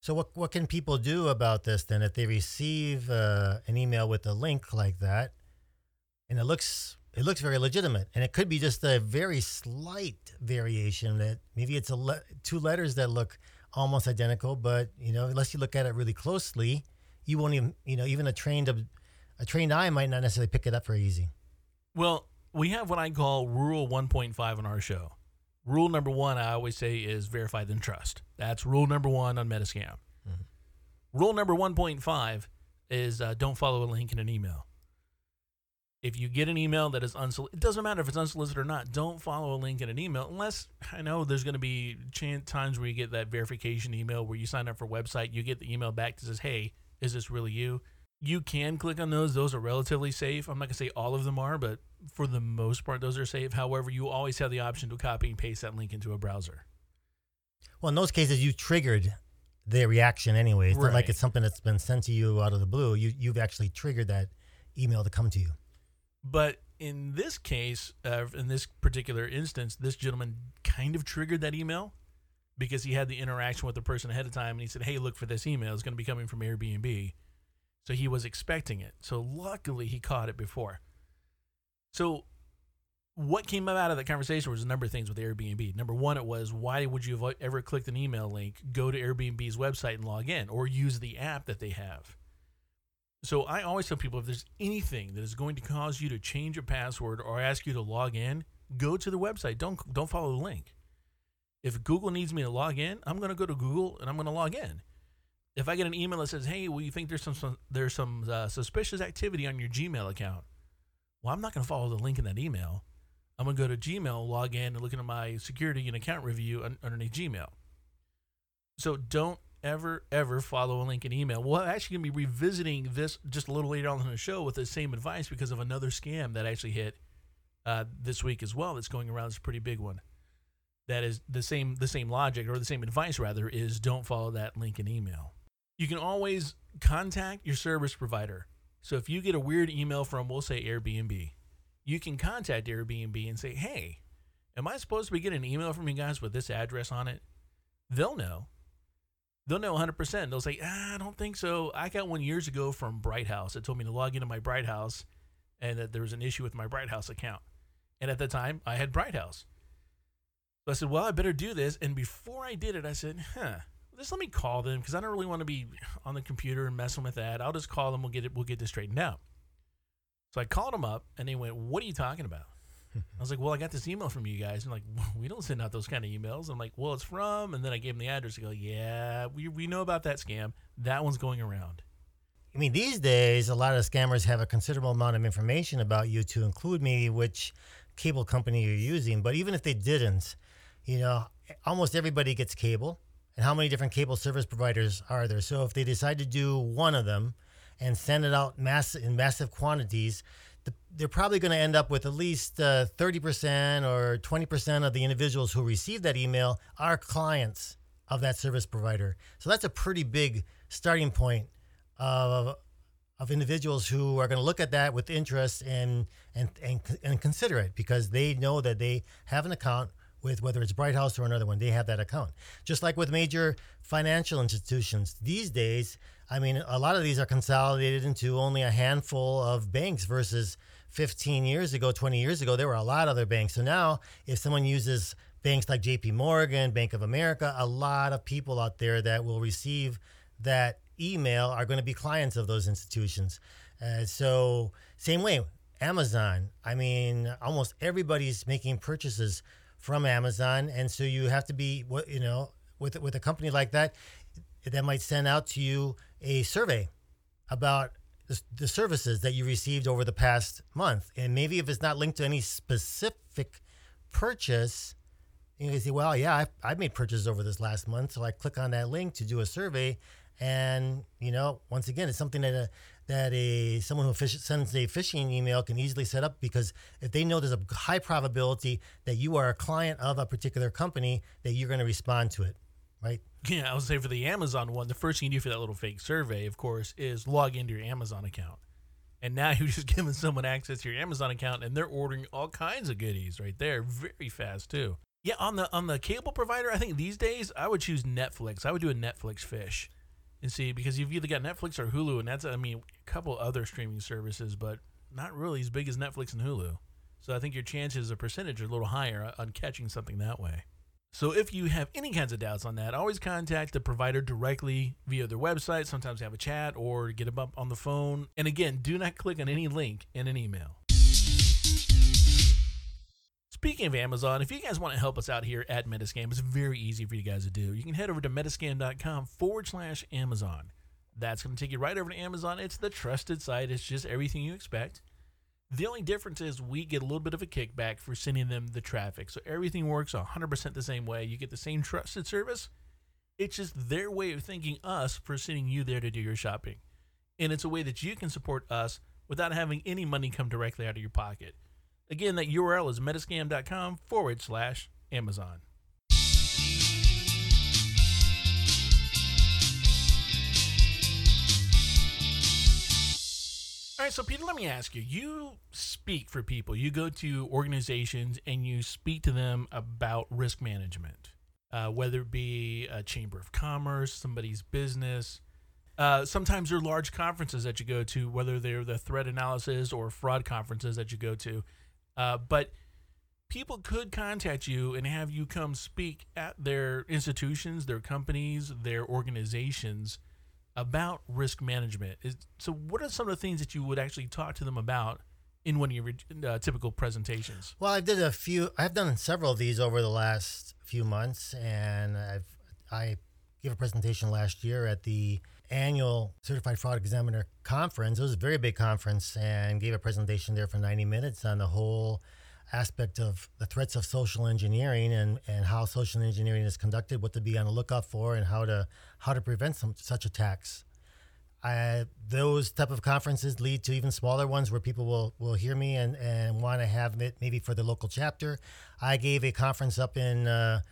[SPEAKER 3] So what what can people do about this then if they receive uh, an email with a link like that, and it looks it looks very legitimate, and it could be just a very slight variation that maybe it's a le- two letters that look almost identical, but you know unless you look at it really closely, you won't even you know even a trained a trained eye might not necessarily pick it up very easy.
[SPEAKER 1] Well, we have what I call Rule 1.5 on our show. Rule number one, I always say, is verify then trust. That's rule number one on Metascam. Mm-hmm. Rule number 1.5 is uh, don't follow a link in an email. If you get an email that is unsolicited, it doesn't matter if it's unsolicited or not. Don't follow a link in an email unless I know there's going to be chan- times where you get that verification email where you sign up for a website, you get the email back that says, "Hey, is this really you?" You can click on those; those are relatively safe. I'm not going to say all of them are, but for the most part, those are safe. However, you always have the option to copy and paste that link into a browser.
[SPEAKER 3] Well, in those cases, you triggered the reaction anyway. It's not like it's something that's been sent to you out of the blue. You you've actually triggered that email to come to you.
[SPEAKER 1] But in this case, uh, in this particular instance, this gentleman kind of triggered that email because he had the interaction with the person ahead of time and he said, Hey, look for this email. It's going to be coming from Airbnb. So he was expecting it. So luckily he caught it before. So what came out of that conversation was a number of things with Airbnb. Number one, it was why would you have ever clicked an email link, go to Airbnb's website and log in, or use the app that they have? So I always tell people if there's anything that is going to cause you to change a password or ask you to log in, go to the website. Don't don't follow the link. If Google needs me to log in, I'm going to go to Google and I'm going to log in. If I get an email that says, "Hey, well, you think there's some, some there's some uh, suspicious activity on your Gmail account," well, I'm not going to follow the link in that email. I'm going to go to Gmail, log in, and look into my security and account review un- underneath Gmail. So don't ever, ever follow a link in email. We're actually going to be revisiting this just a little later on in the show with the same advice because of another scam that actually hit uh, this week as well. That's going around. It's a pretty big one. That is the same the same logic or the same advice rather is don't follow that link in email. You can always contact your service provider. So if you get a weird email from we'll say Airbnb, you can contact Airbnb and say, "Hey, am I supposed to be getting an email from you guys with this address on it?" They'll know they'll know 100%. They'll say, ah, I don't think so. I got one years ago from Bright House. It told me to log into my Bright House and that there was an issue with my Bright House account. And at the time, I had Bright House. So I said, well, I better do this. And before I did it, I said, huh, just let me call them because I don't really want to be on the computer and messing with that. I'll just call them. We'll get it. We'll get this straightened out. So I called them up and they went, what are you talking about? I was like, well, I got this email from you guys. And like, we don't send out those kind of emails. I'm like, well, it's from, and then I gave them the address. They go, yeah, we, we know about that scam. That one's going around.
[SPEAKER 3] I mean, these days, a lot of scammers have a considerable amount of information about you to include maybe which cable company you're using. But even if they didn't, you know, almost everybody gets cable. And how many different cable service providers are there? So if they decide to do one of them and send it out mass in massive quantities, the, they're probably going to end up with at least uh, 30% or 20% of the individuals who receive that email are clients of that service provider. So that's a pretty big starting point of of individuals who are going to look at that with interest and and and and consider it because they know that they have an account with whether it's Bright House or another one, they have that account. Just like with major financial institutions these days, I mean, a lot of these are consolidated into only a handful of banks versus 15 years ago, 20 years ago, there were a lot of other banks. So now, if someone uses banks like JP Morgan, Bank of America, a lot of people out there that will receive that email are going to be clients of those institutions. Uh, so, same way, Amazon. I mean, almost everybody's making purchases from Amazon, and so you have to be, what you know, with with a company like that, that might send out to you a survey about the, services that you received over the past month, and maybe if it's not linked to any specific purchase, you can say, well, yeah, I've, I've made purchases over this last month. So I click on that link to do a survey. And, you know, once again, it's something that a, that a someone who fish, sends a phishing email can easily set up because if they know there's a high probability that you are a client of a particular company, that you're going to respond to it, right?
[SPEAKER 1] Yeah, I would say for the Amazon one, the first thing you do for that little fake survey, of course, is log into your Amazon account. And now (laughs) you're just giving someone access to your Amazon account and they're ordering all kinds of goodies right there very fast too. Yeah, on the on the cable provider, I think these days I would choose Netflix. I would do a Netflix phish. And see, because you've either got Netflix or Hulu, and that's I mean a couple other streaming services, but not really as big as Netflix and Hulu. So I think your chances of percentage are a little higher on catching something that way. So if you have any kinds of doubts on that, always contact the provider directly via their website. Sometimes have a chat or get them up on the phone. And again, do not click on any link in an email. Speaking of Amazon, if you guys want to help us out here at Metascam, it's very easy for you guys to do. You can head over to metascam.com forward slash Amazon. That's going to take you right over to Amazon. It's the trusted site, it's just everything you expect. The only difference is we get a little bit of a kickback for sending them the traffic. So everything works 100% the same way. You get the same trusted service. It's just their way of thanking us for sending you there to do your shopping. And it's a way that you can support us without having any money come directly out of your pocket. Again, that URL is metascam.com forward slash Amazon. All right, so Peter, let me ask you. You speak for people. You go to organizations and you speak to them about risk management, uh, whether it be a chamber of commerce, somebody's business. Uh, sometimes there are large conferences that you go to, whether they're the threat analysis or fraud conferences that you go to. Uh, but people could contact you and have you come speak at their institutions, their companies, their organizations about risk management. Is, so, what are some of the things that you would actually talk to them about in one of your uh, typical presentations?
[SPEAKER 3] Well, I did a few. I've done several of these over the last few months, and I've I gave a presentation last year at the annual Certified Fraud Examiner conference. It was a very big conference, and gave a presentation there for 90 minutes on the whole aspect of the threats of social engineering and, and how social engineering is conducted, what to be on the lookout for, and how to how to prevent some such attacks. I, those type of conferences lead to even smaller ones where people will, will hear me and, and want to have it maybe for the local chapter. I gave a conference up in uh,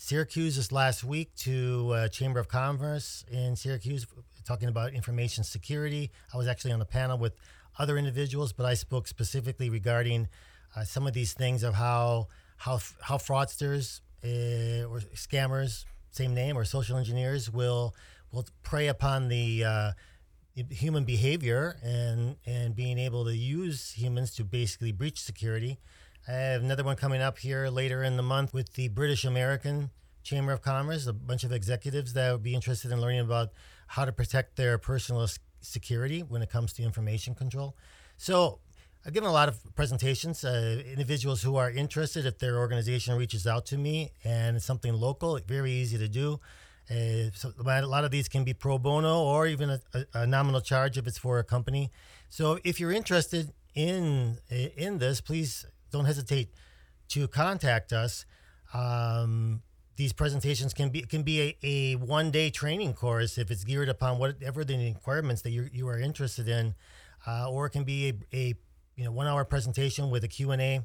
[SPEAKER 3] Syracuse this last week to uh, Chamber of Commerce in Syracuse talking about information security. I was actually on the panel with other individuals, but I spoke specifically regarding uh, some of these things of how how how fraudsters uh, or scammers, same name, or social engineers will will prey upon the uh, human behavior and and being able to use humans to basically breach security. I have another one coming up here later in the month with the British American Chamber of Commerce, a bunch of executives that would be interested in learning about how to protect their personal security when it comes to information control. So I've given a lot of presentations. Uh, individuals who are interested, if their organization reaches out to me and it's something local, very easy to do. Uh, so a lot of these can be pro bono or even a, a, nominal charge if it's for a company. So if you're interested in in this, please don't hesitate to contact us. Um, these presentations can be can be a, a one day training course if it's geared upon whatever the requirements that you you are interested in, uh, or it can be a, a you know one hour presentation with a Q&A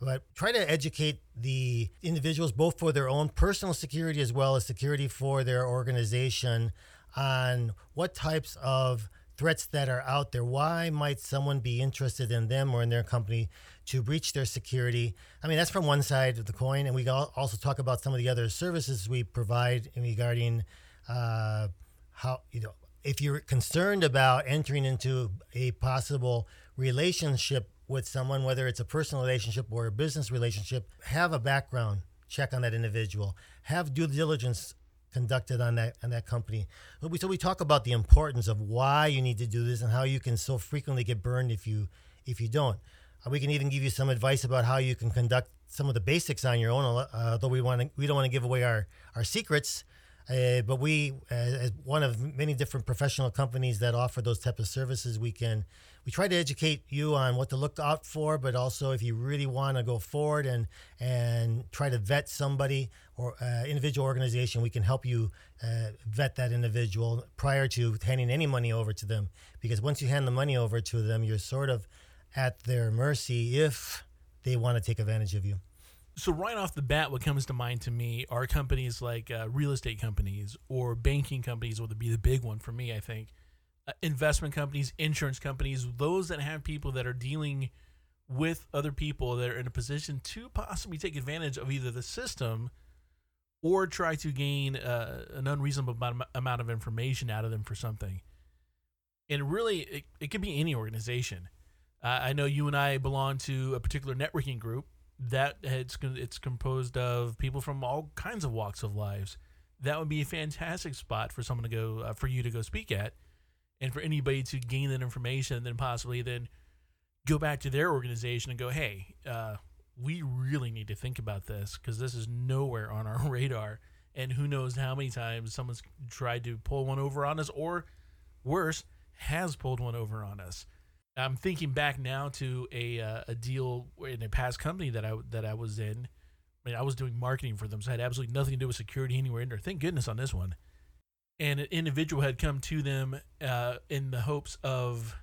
[SPEAKER 3] but try to educate the individuals both for their own personal security as well as security for their organization on what types of threats that are out there. Why might someone be interested in them or in their company to breach their security? I mean that's from one side of the coin and we also talk about some of the other services we provide regarding uh, how you know if you're concerned about entering into a possible relationship with someone, whether it's a personal relationship or a business relationship, have a background check on that individual, have due diligence conducted on that on that company. So we talk about the importance of why you need to do this and how you can so frequently get burned if you if you don't. Uh, we can even give you some advice about how you can conduct some of the basics on your own. Uh, though we want to, we don't want to give away our our secrets. Uh, but we, uh, as one of many different professional companies that offer those type of services, we can we try to educate you on what to look out for, but also if you really want to go forward and and try to vet somebody or uh, individual organization, we can help you uh, vet that individual prior to handing any money over to them. Because once you hand the money over to them, you're sort of at their mercy if they want to take advantage of you.
[SPEAKER 1] So right off the bat, what comes to mind to me are companies like uh, real estate companies or banking companies would be the big one for me. I think investment companies, insurance companies, those that have people that are dealing with other people that are in a position to possibly take advantage of either the system or try to gain uh, an unreasonable amount of information out of them for something. And really, it, it could be any organization. Uh, I know you and I belong to a particular networking group that it's it's composed of people from all kinds of walks of lives. That would be a fantastic spot for someone to go uh, for you to go speak at and for anybody to gain that information and then possibly then go back to their organization and go, hey, uh, we really need to think about this because this is nowhere on our (laughs) radar. And who knows how many times someone's tried to pull one over on us or worse, has pulled one over on us. I'm thinking back now to a uh, a deal in a past company that I that I was in. I mean, I was doing marketing for them, so I had absolutely nothing to do with security anywhere in there. Thank goodness on this one. And an individual had come to them uh, in the hopes of,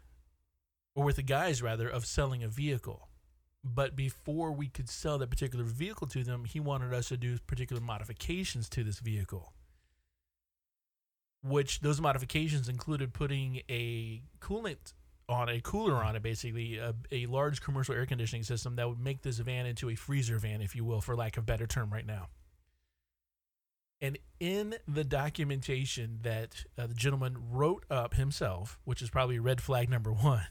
[SPEAKER 1] or with the guys rather, of selling a vehicle. But before we could sell that particular vehicle to them, he wanted us to do particular modifications to this vehicle which those modifications included putting a coolant on a cooler on it, basically a, a large commercial air conditioning system that would make this van into a freezer van, if you will, for lack of better term, right now. And in the documentation that uh, the gentleman wrote up himself, which is probably red flag number (laughs) one,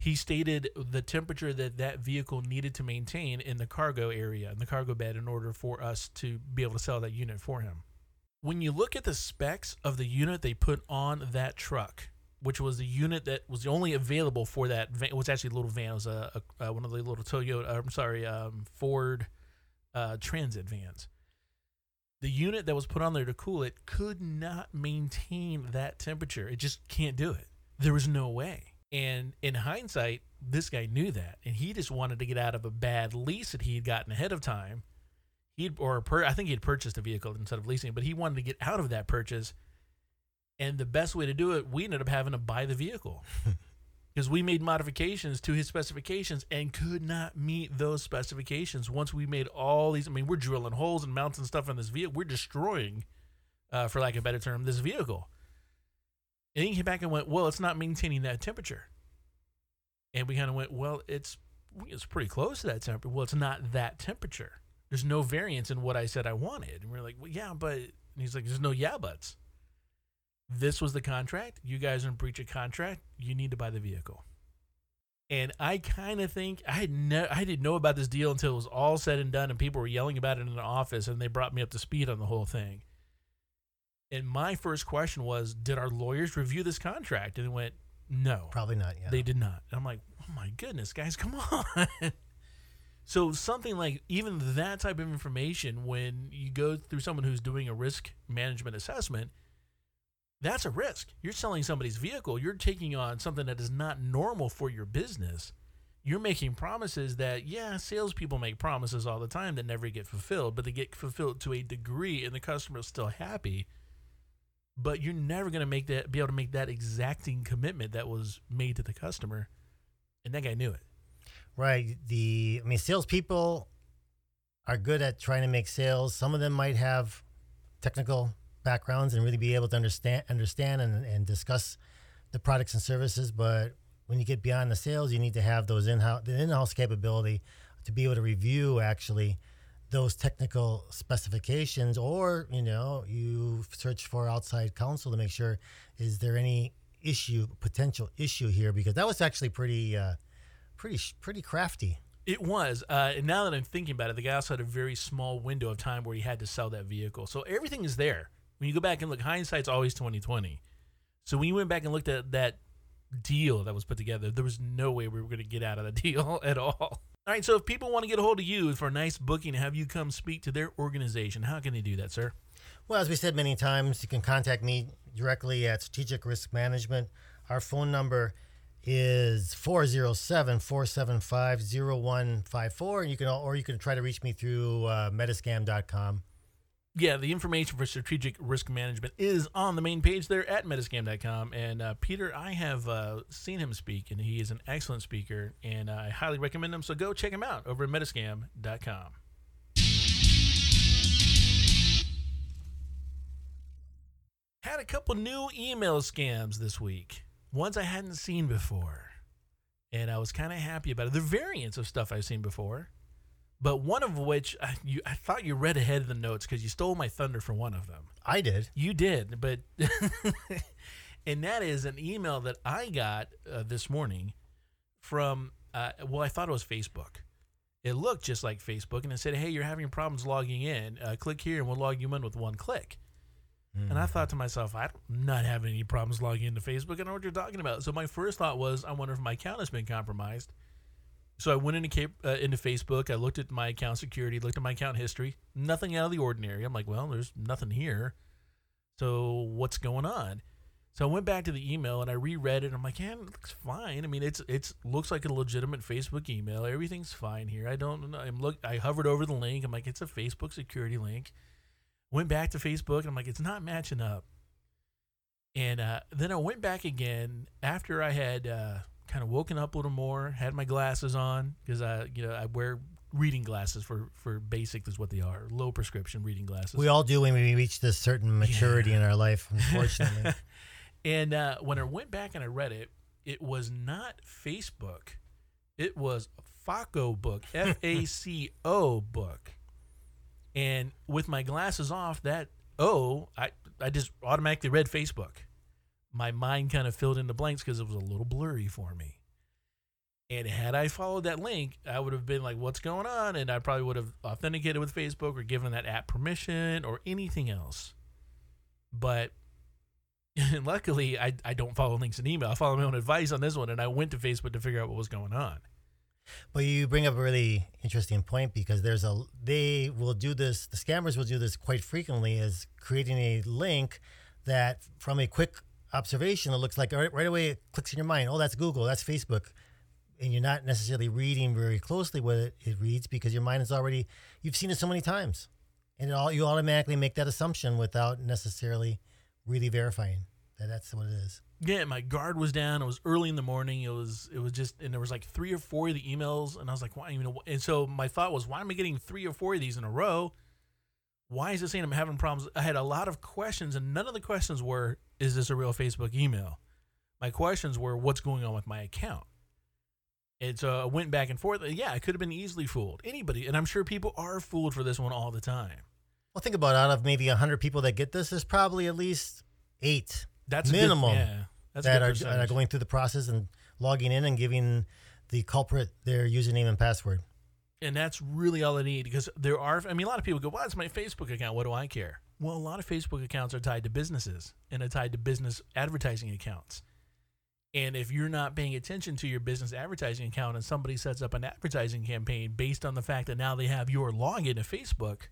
[SPEAKER 1] he stated the temperature that that vehicle needed to maintain in the cargo area, in the cargo bed, in order for us to be able to sell that unit for him when you look at the specs of the unit they put on that truck, which was the unit that was only available for that van, it was actually a little van, it was a, a, one of the little Toyota, I'm sorry, um, Ford uh, Transit vans. The unit that was put on there to cool it could not maintain that temperature. It just can't do it. There was no way. And in hindsight, this guy knew that, and he just wanted to get out of a bad lease that he had gotten ahead of time he or per, I think he had purchased a vehicle instead of leasing, but he wanted to get out of that purchase. And the best way to do it, we ended up having to buy the vehicle (laughs) because we made modifications to his specifications and could not meet those specifications. Once we made all these, I mean, we're drilling holes and mounting stuff in this vehicle. We're destroying, uh, for lack of a better term, this vehicle. And he came back and went, "Well, it's not maintaining that temperature." And we kind of went, "Well, it's it's pretty close to that temperature. Well, it's not that temperature." there's no variance in what I said I wanted. And we're like, well, yeah, but and he's like, there's no yeah buts. This was the contract. You guys are in breach of contract. You need to buy the vehicle. And I kind of think I had no, I didn't know about this deal until it was all said and done, and people were yelling about it in the office, and they brought me up to speed on the whole thing. And my first question was, did our lawyers review this contract? And it went, no,
[SPEAKER 3] probably not. Yeah,
[SPEAKER 1] they did not. And I'm like, oh my goodness, guys, come on. (laughs) So something like even that type of information, when you go through someone who's doing a risk management assessment, that's a risk. You're selling somebody's vehicle. You're taking on something that is not normal for your business. You're making promises that, yeah, salespeople make promises all the time that never get fulfilled, but they get fulfilled to a degree, and the customer is still happy. But you're never going to make that, be able to make that exacting commitment that was made to the customer, and that guy knew it.
[SPEAKER 3] Right. The I mean, salespeople are good at trying to make sales. Some of them might have technical backgrounds and really be able to understand understand and, and discuss the products and services. But when you get beyond the sales, you need to have those in-house the in-house capability to be able to review actually those technical specifications or you know you search for outside counsel to make sure is there any issue potential issue here because that was actually pretty uh, pretty pretty crafty.
[SPEAKER 1] It was. Uh, and now that I'm thinking about it, the guy also had a very small window of time where he had to sell that vehicle. So everything is there. When you go back and look, hindsight's always 2020. So when you went back and looked at that deal that was put together, there was no way we were going to get out of the (laughs) deal at all. All right. So if people want to get a hold of you for a nice booking and have you come speak to their organization, how can they do that, sir?
[SPEAKER 3] Well, as we said many times, you can contact me directly at Strategic Risk Management. Our phone number is 407-475-0154 and you can or you can try to reach me through uh, metascam.com
[SPEAKER 1] yeah the information for strategic risk management is on the main page there at metascam.com and uh, peter i have uh, seen him speak and he is an excellent speaker and i highly recommend him so go check him out over at metascam.com had a couple new email scams this week ones I hadn't seen before. And I was kind of happy about it. They're variants of stuff I've seen before, but one of which I, you, I thought you read ahead of the notes because you stole my thunder for one of them.
[SPEAKER 3] I did.
[SPEAKER 1] You did, but (laughs) and that is an email that I got uh, this morning from. Uh, well, I thought it was Facebook. It looked just like Facebook, and it said, "Hey, you're having problems logging in. Uh, click here, and we'll log you in with one click." Mm. And I thought to myself, I'm not having any problems logging into Facebook. I know what you're talking about. So my first thought was, I wonder if my account has been compromised. So I went into uh, into Facebook. I looked at my account security, looked at my account history. Nothing out of the ordinary. I'm like, well, there's nothing here. So what's going on? So I went back to the email and I reread it. I'm like, yeah, it looks fine. I mean, it's it's looks like a legitimate Facebook email. Everything's fine here. I don't. I'm look. I hovered over the link. I'm like, it's a Facebook security link. Went back to Facebook and I'm like, it's not matching up. And uh, then I went back again after I had uh, kind of woken up a little more, had my glasses on because I, you know, I wear reading glasses for for basic is what they are, low prescription reading glasses.
[SPEAKER 3] We all do when we reach this certain maturity in our life, unfortunately. (laughs)
[SPEAKER 1] And uh, when I went back and I read it, it was not Facebook. It was FACO book, (laughs) F A C O book. And with my glasses off, that O, I, I just automatically read Facebook. My mind kind of filled in the blanks because it was a little blurry for me. And had I followed that link, I would have been like, what's going on? And I probably would have authenticated with Facebook or given that app permission or anything else. But (laughs) luckily, I, I don't follow links in email. I follow my own advice on this one, and I went to Facebook to figure out what was going on.
[SPEAKER 3] But you bring up a really interesting point because there's a they will do this. The scammers will do this quite frequently, is creating a link that, from a quick observation, it looks like right, right away it clicks in your mind. Oh, that's Google, that's Facebook, and you're not necessarily reading very closely what it, it reads because your mind is already you've seen it so many times, and it all you automatically make that assumption without necessarily really verifying that that's what it is.
[SPEAKER 1] Yeah, my guard was down. It was early in the morning. It was it was just and there was like three or four of the emails, and I was like, why? You know, and so my thought was, why am I getting three or four of these in a row? Why is it saying I'm having problems? I had a lot of questions, and none of the questions were, is this a real Facebook email? My questions were, what's going on with my account? And so I went back and forth. Yeah, I could have been easily fooled. Anybody, and I'm sure people are fooled for this one all the time.
[SPEAKER 3] Well, think about it. out of maybe hundred people that get this, there's probably at least eight
[SPEAKER 1] That's a good-
[SPEAKER 3] minimum
[SPEAKER 1] yeah, that's
[SPEAKER 3] that are, that are going through the process and logging in and giving the culprit their username and password.
[SPEAKER 1] And that's really all I need because there are, I mean, a lot of people go, well, it's my Facebook account. What do I care? Well, a lot of Facebook accounts are tied to businesses and are tied to business advertising accounts. And if you're not paying attention to your business advertising account and somebody sets up an advertising campaign based on the fact that now they have your login to Facebook,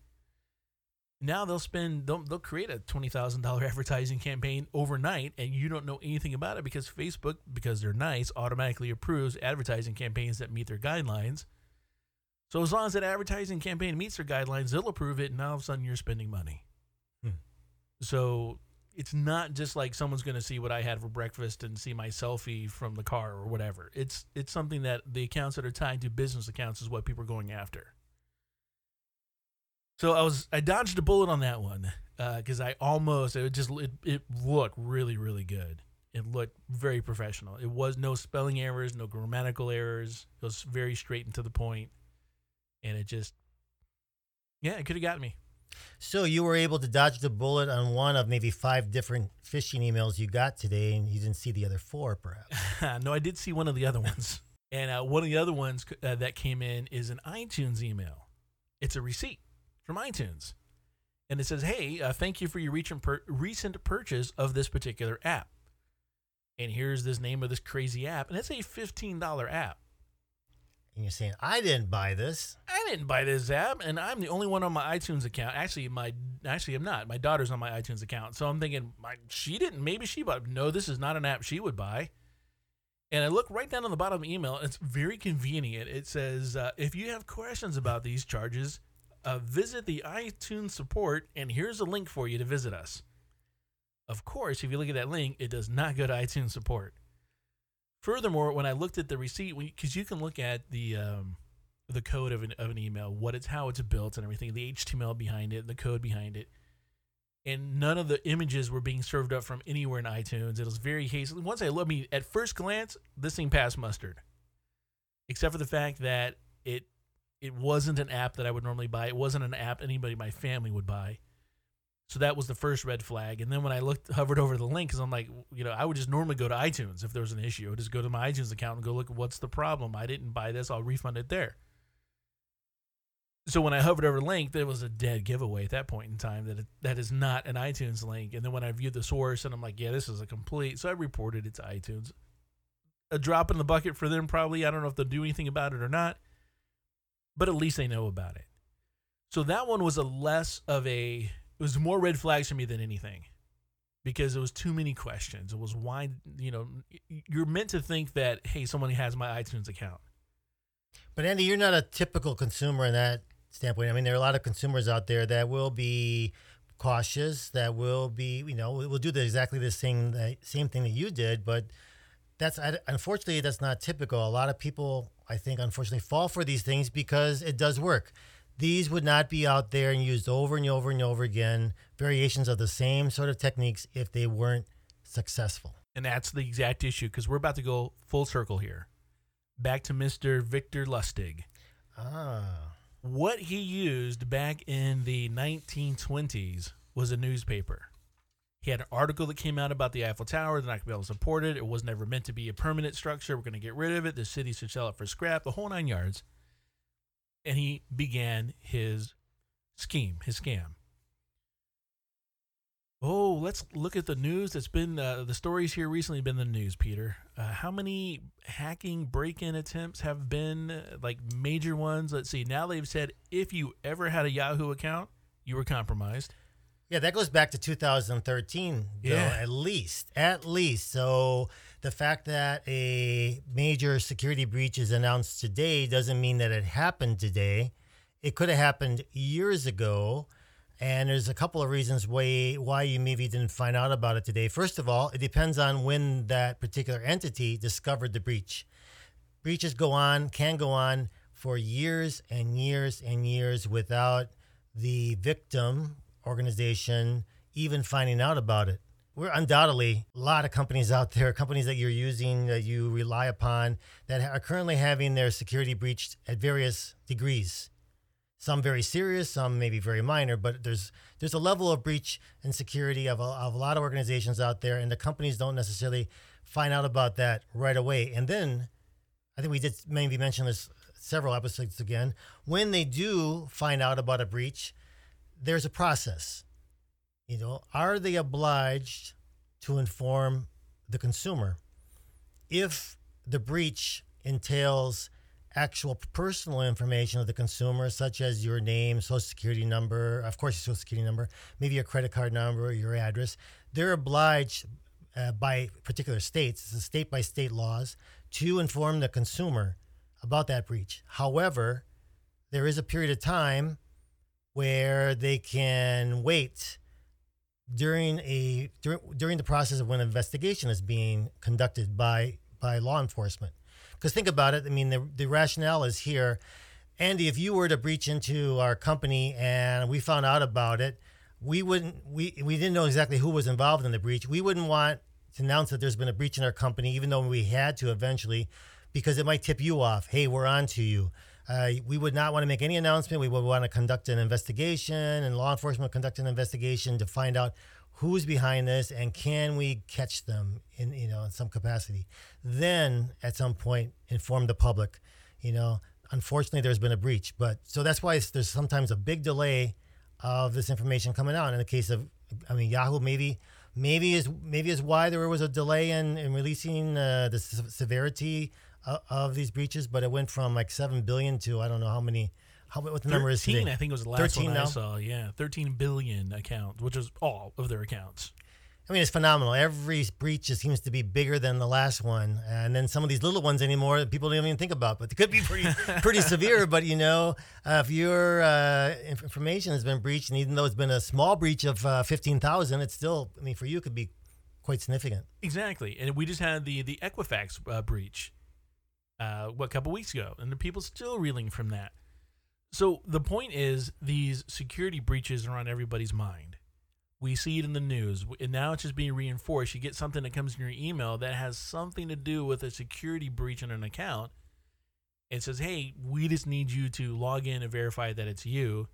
[SPEAKER 1] now they'll spend, they'll, they'll create a $20,000 advertising campaign overnight and you don't know anything about it because Facebook, because they're nice, automatically approves advertising campaigns that meet their guidelines. So as long as that advertising campaign meets their guidelines, they'll approve it, and now all of a sudden you're spending money. So it's not just like someone's going to see what I had for breakfast and see my selfie from the car or whatever. It's it's something that the accounts that are tied to business accounts is what people are going after. So I was I dodged a bullet on that one uh, because I almost it just it, it looked really really good. It looked very professional. It was no spelling errors, no grammatical errors. It was very straight and to the point, and it just yeah, it could have got me.
[SPEAKER 3] So you were able to dodge the bullet on one of maybe five different phishing emails you got today, and you didn't see the other four, perhaps. (laughs)
[SPEAKER 1] no, I did see one of the other ones, and uh, one of the other ones uh, that came in is an iTunes email. It's a receipt from iTunes, and it says, "Hey, uh, thank you for your recent recent purchase of this particular app." And here's this name of this crazy app, and it's a fifteen dollar app.
[SPEAKER 3] And you're saying, I didn't buy this.
[SPEAKER 1] I didn't buy this app, and I'm the only one on my iTunes account. Actually, my actually I'm not. My daughter's on my iTunes account, so I'm thinking, my she didn't. Maybe she bought. No, this is not an app she would buy. And I look right down on the bottom of the email. It's very convenient. It says, uh, if you have questions about these charges, uh, visit the iTunes support, and here's a link for you to visit us. Of course, if you look at that link, it does not go to iTunes support. Furthermore, when I looked at the receipt, because you can look at the um, the code of an, of an email, what it's how it's built and everything, the HTML behind it, the code behind it, and none of the images were being served up from anywhere in iTunes. It was very hastily. Once I looked, I mean, at first glance, this thing passed mustard, except for the fact that it it wasn't an app that I would normally buy. It wasn't an app anybody in my family would buy. So that was the first red flag. And then when I looked, hovered over the link, because I'm like, you know, I would just normally go to iTunes if there was an issue. I would just go to my iTunes account and go look what's the problem. I didn't buy this. I'll refund it there. So when I hovered over the link, there was a dead giveaway at that point in time that it, that is not an iTunes link. And then when I viewed the source, and I'm like, yeah, this is a complete. So I reported it to iTunes. A drop in the bucket for them, probably. I don't know if they'll do anything about it or not, but at least they know about it. So that one was a less of a. It was more red flags for me than anything, because it was too many questions. It was why you know you're meant to think that hey, somebody has my iTunes account.
[SPEAKER 3] But Andy, you're not a typical consumer in that standpoint. I mean, there are a lot of consumers out there that will be cautious, that will be, you know, will do the, exactly the same the same thing that you did. But that's unfortunately that's not typical. A lot of people, I think, unfortunately, fall for these things because it does work. These would not be out there and used over and over and over again, variations of the same sort of techniques if they weren't successful.
[SPEAKER 1] And that's the exact issue because we're about to go full circle here. Back to Mr. Victor Lustig.
[SPEAKER 3] Ah.
[SPEAKER 1] What he used back in the 1920s was a newspaper. He had an article that came out about the Eiffel Tower. They're not going to be able to support it. It was never meant to be a permanent structure. We're going to get rid of it. The city should sell it for scrap, the whole nine yards. And he began his scheme, his scam. Oh, let's look at the news that's been uh, the stories here recently been the news, Peter. Uh, how many hacking break-in attempts have been uh, like major ones? Let's see. Now they've said if you ever had a Yahoo account, you were compromised.
[SPEAKER 3] Yeah, that goes back to 2013, though,
[SPEAKER 1] Yeah.
[SPEAKER 3] at least. At least. So the fact that a major security breach is announced today doesn't mean that it happened today. It could have happened years ago. And there's a couple of reasons why why you maybe didn't find out about it today. First of all, it depends on when that particular entity discovered the breach. Breaches go on, can go on for years and years and years without the victim organization even finding out about it. We're undoubtedly a lot of companies out there, companies that you're using, that you rely upon, that are currently having their security breached at various degrees. Some very serious, some maybe very minor, but there's there's a level of breach and security of a, of a lot of organizations out there, and the companies don't necessarily find out about that right away. And then I think we did maybe mention this several episodes again. When they do find out about a breach, there's a process. You know, are they obliged to inform the consumer if the breach entails actual personal information of the consumer, such as your name, social security number, of course, your social security number, maybe your credit card number, or your address. They're obliged uh, by particular states, it's a state by state laws, to inform the consumer about that breach. However, there is a period of time where they can wait during a during, during the process of when an investigation is being conducted by by law enforcement. Because think about it, I mean the the rationale is here. Andy, if you were to breach into our company and we found out about it, we wouldn't we we didn't know exactly who was involved in the breach. We wouldn't want to announce that there's been a breach in our company, even though we had to eventually, because it might tip you off. Hey, we're on to you. Uh, we would not want to make any announcement. We would want to conduct an investigation, and law enforcement conduct an investigation to find out who's behind this and can we catch them in you know in some capacity. Then at some point inform the public. You know, unfortunately, there's been a breach, but so that's why there's sometimes a big delay of this information coming out. In the case of, I mean, Yahoo maybe maybe is maybe is why there was a delay in, in releasing uh, the se- severity of, these breaches, but it went from like seven billion to I don't know how many. How what the number is
[SPEAKER 1] 13,
[SPEAKER 3] today?
[SPEAKER 1] I think it was the last
[SPEAKER 3] 13
[SPEAKER 1] one
[SPEAKER 3] now?
[SPEAKER 1] I saw. Yeah, 13 billion accounts, which is all of their accounts.
[SPEAKER 3] I mean, it's phenomenal. Every breach just seems to be bigger than the last one, and then some of these little ones anymore that people don't even think about, but they could be pretty (laughs) pretty severe. But you know, uh, if your uh, information has been breached, and even though it's been a small breach of uh, fifteen thousand, it's still, I mean, for you, it could be quite significant.
[SPEAKER 1] Exactly, and we just had the the Equifax uh, breach, uh, what a couple weeks ago, and the people still reeling from that. So the point is, these security breaches are on everybody's mind. We see it in the news, and now it's just being reinforced. You get something that comes in your email that has something to do with a security breach in an account. It says, "Hey, we just need you to log in and verify that it's you."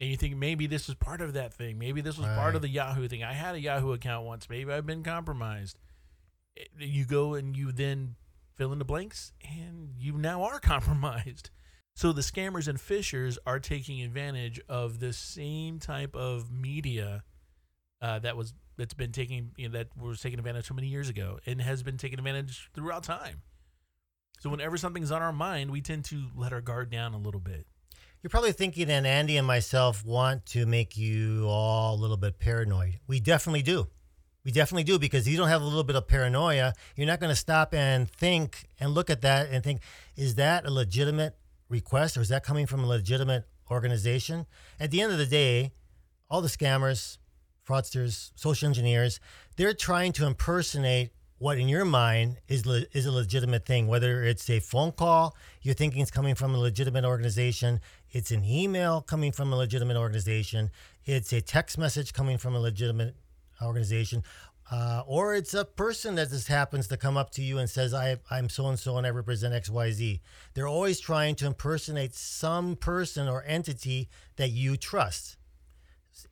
[SPEAKER 1] And you think maybe this is part of that thing. Maybe this was part of the Yahoo thing. I had a Yahoo account once. Maybe I've been compromised you go and you then fill in the blanks and you now are (laughs) compromised. So the scammers and phishers are taking advantage of the same type of media uh, that was that's been taking you know, that was taken advantage of so many years ago and has been taken advantage throughout time. So whenever something's on our mind, we tend to let our guard down a little bit.
[SPEAKER 3] You're probably thinking that Andy and myself want to make you all a little bit paranoid. We definitely do. We definitely do because you don't have a little bit of paranoia. You're not going to stop and think and look at that and think, is that a legitimate request or is that coming from a legitimate organization? At the end of the day, all the scammers, fraudsters, social engineers, they're trying to impersonate what in your mind is le- is a legitimate thing whether it's a phone call you're thinking it's coming from a legitimate organization it's an email coming from a legitimate organization it's a text message coming from a legitimate organization uh, or it's a person that just happens to come up to you and says I, i'm so and so and i represent xyz they're always trying to impersonate some person or entity that you trust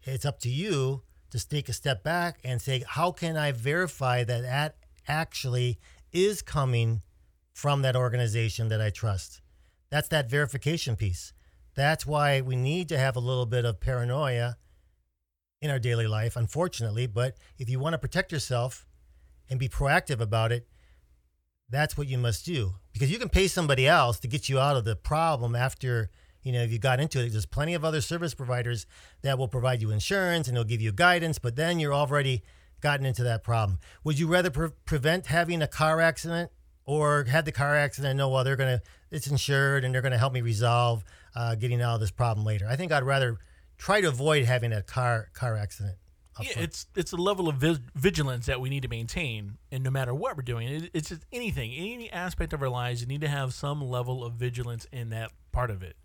[SPEAKER 3] it's up to you to take a step back and say, how can I verify that that actually is coming from that organization that I trust? That's that verification piece. That's why we need to have a little bit of paranoia in our daily life, unfortunately. But if you want to protect yourself and be proactive about it, that's what you must do. Because you can pay somebody else to get you out of the problem after you know, if you got into it, there's plenty of other service providers that will provide you insurance and they'll give you guidance, but then you're already gotten into that problem. Would you rather pre- prevent having a car accident or have the car accident and know, well, they're to, it's insured and they're to help me resolve uh, getting out of this problem later? I think I'd rather try to avoid having a car car accident.
[SPEAKER 1] Yeah, it's it's a level of vi- vigilance that we need to maintain, and no matter what we're doing, it, it's just anything, any aspect of our lives, you need to have some level of vigilance in that part of it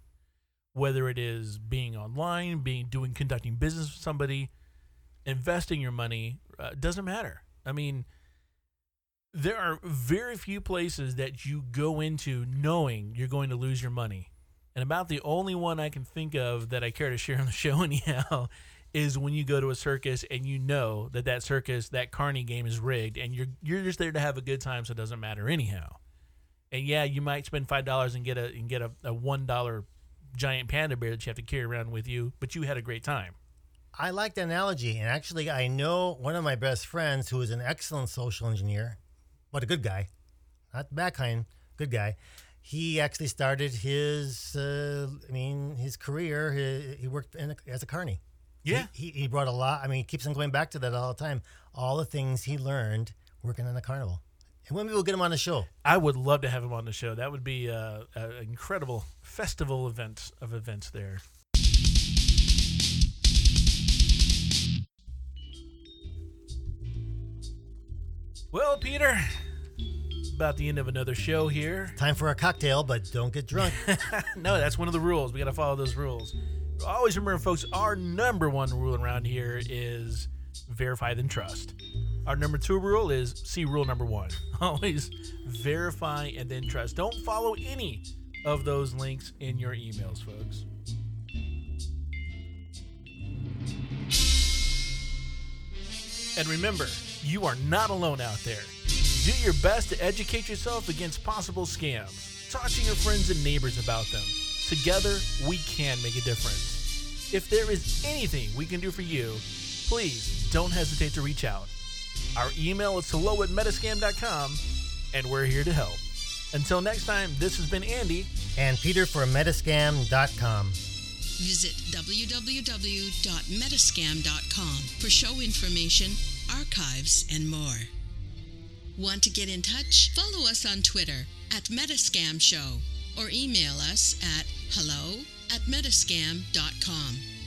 [SPEAKER 1] whether it is being online, being doing conducting business with somebody, investing your money, uh, doesn't matter. I mean, there are very few places that you go into knowing you're going to lose your money. And about the only one I can think of that I care to share on the (laughs) show anyhow is when you go to a circus and you know that that circus, that carny game is rigged and you're you're just there to have a good time so it doesn't matter anyhow. And yeah, you might spend $5 and get a and get a, a $1 giant panda bear that you have to carry around with you, but you had a great time.
[SPEAKER 3] I like the analogy. And actually, I know one of my best friends who is an excellent social engineer, but a good guy, not bad kind, good guy. He actually started his, uh, I mean, his career. He, he worked a, as a carny.
[SPEAKER 1] Yeah.
[SPEAKER 3] He, he, he brought a lot. I mean, he keeps on going back to that all the time. All the things he learned working in a carnival. And when we will get him on the show.
[SPEAKER 1] I would love to have him on the show. That would be an incredible festival event of events there. Well, Peter, about the end of another show here.
[SPEAKER 3] Time for a cocktail, but don't get drunk. (laughs)
[SPEAKER 1] no, that's one of the rules. We got to follow those rules. Always remember, folks, our number one rule around here is verify then trust. Our number two rule is see rule number one. (laughs) Always verify and then trust. Don't follow any of those links in your emails, folks. And remember, you are not alone out there. Do your best to educate yourself against possible scams. Talk to your friends and neighbors about them. Together, we can make a difference. If there is anything we can do for you, please don't hesitate to reach out. Our email is hello at metascam.com, and we're here to help. Until next time, this has been Andy.
[SPEAKER 3] And Peter for metascam.com.
[SPEAKER 4] Visit www.metascam.com for show information, archives, and more. Want to get in touch? Follow us on Twitter at Metascam Show or email us at hello at metascam.com.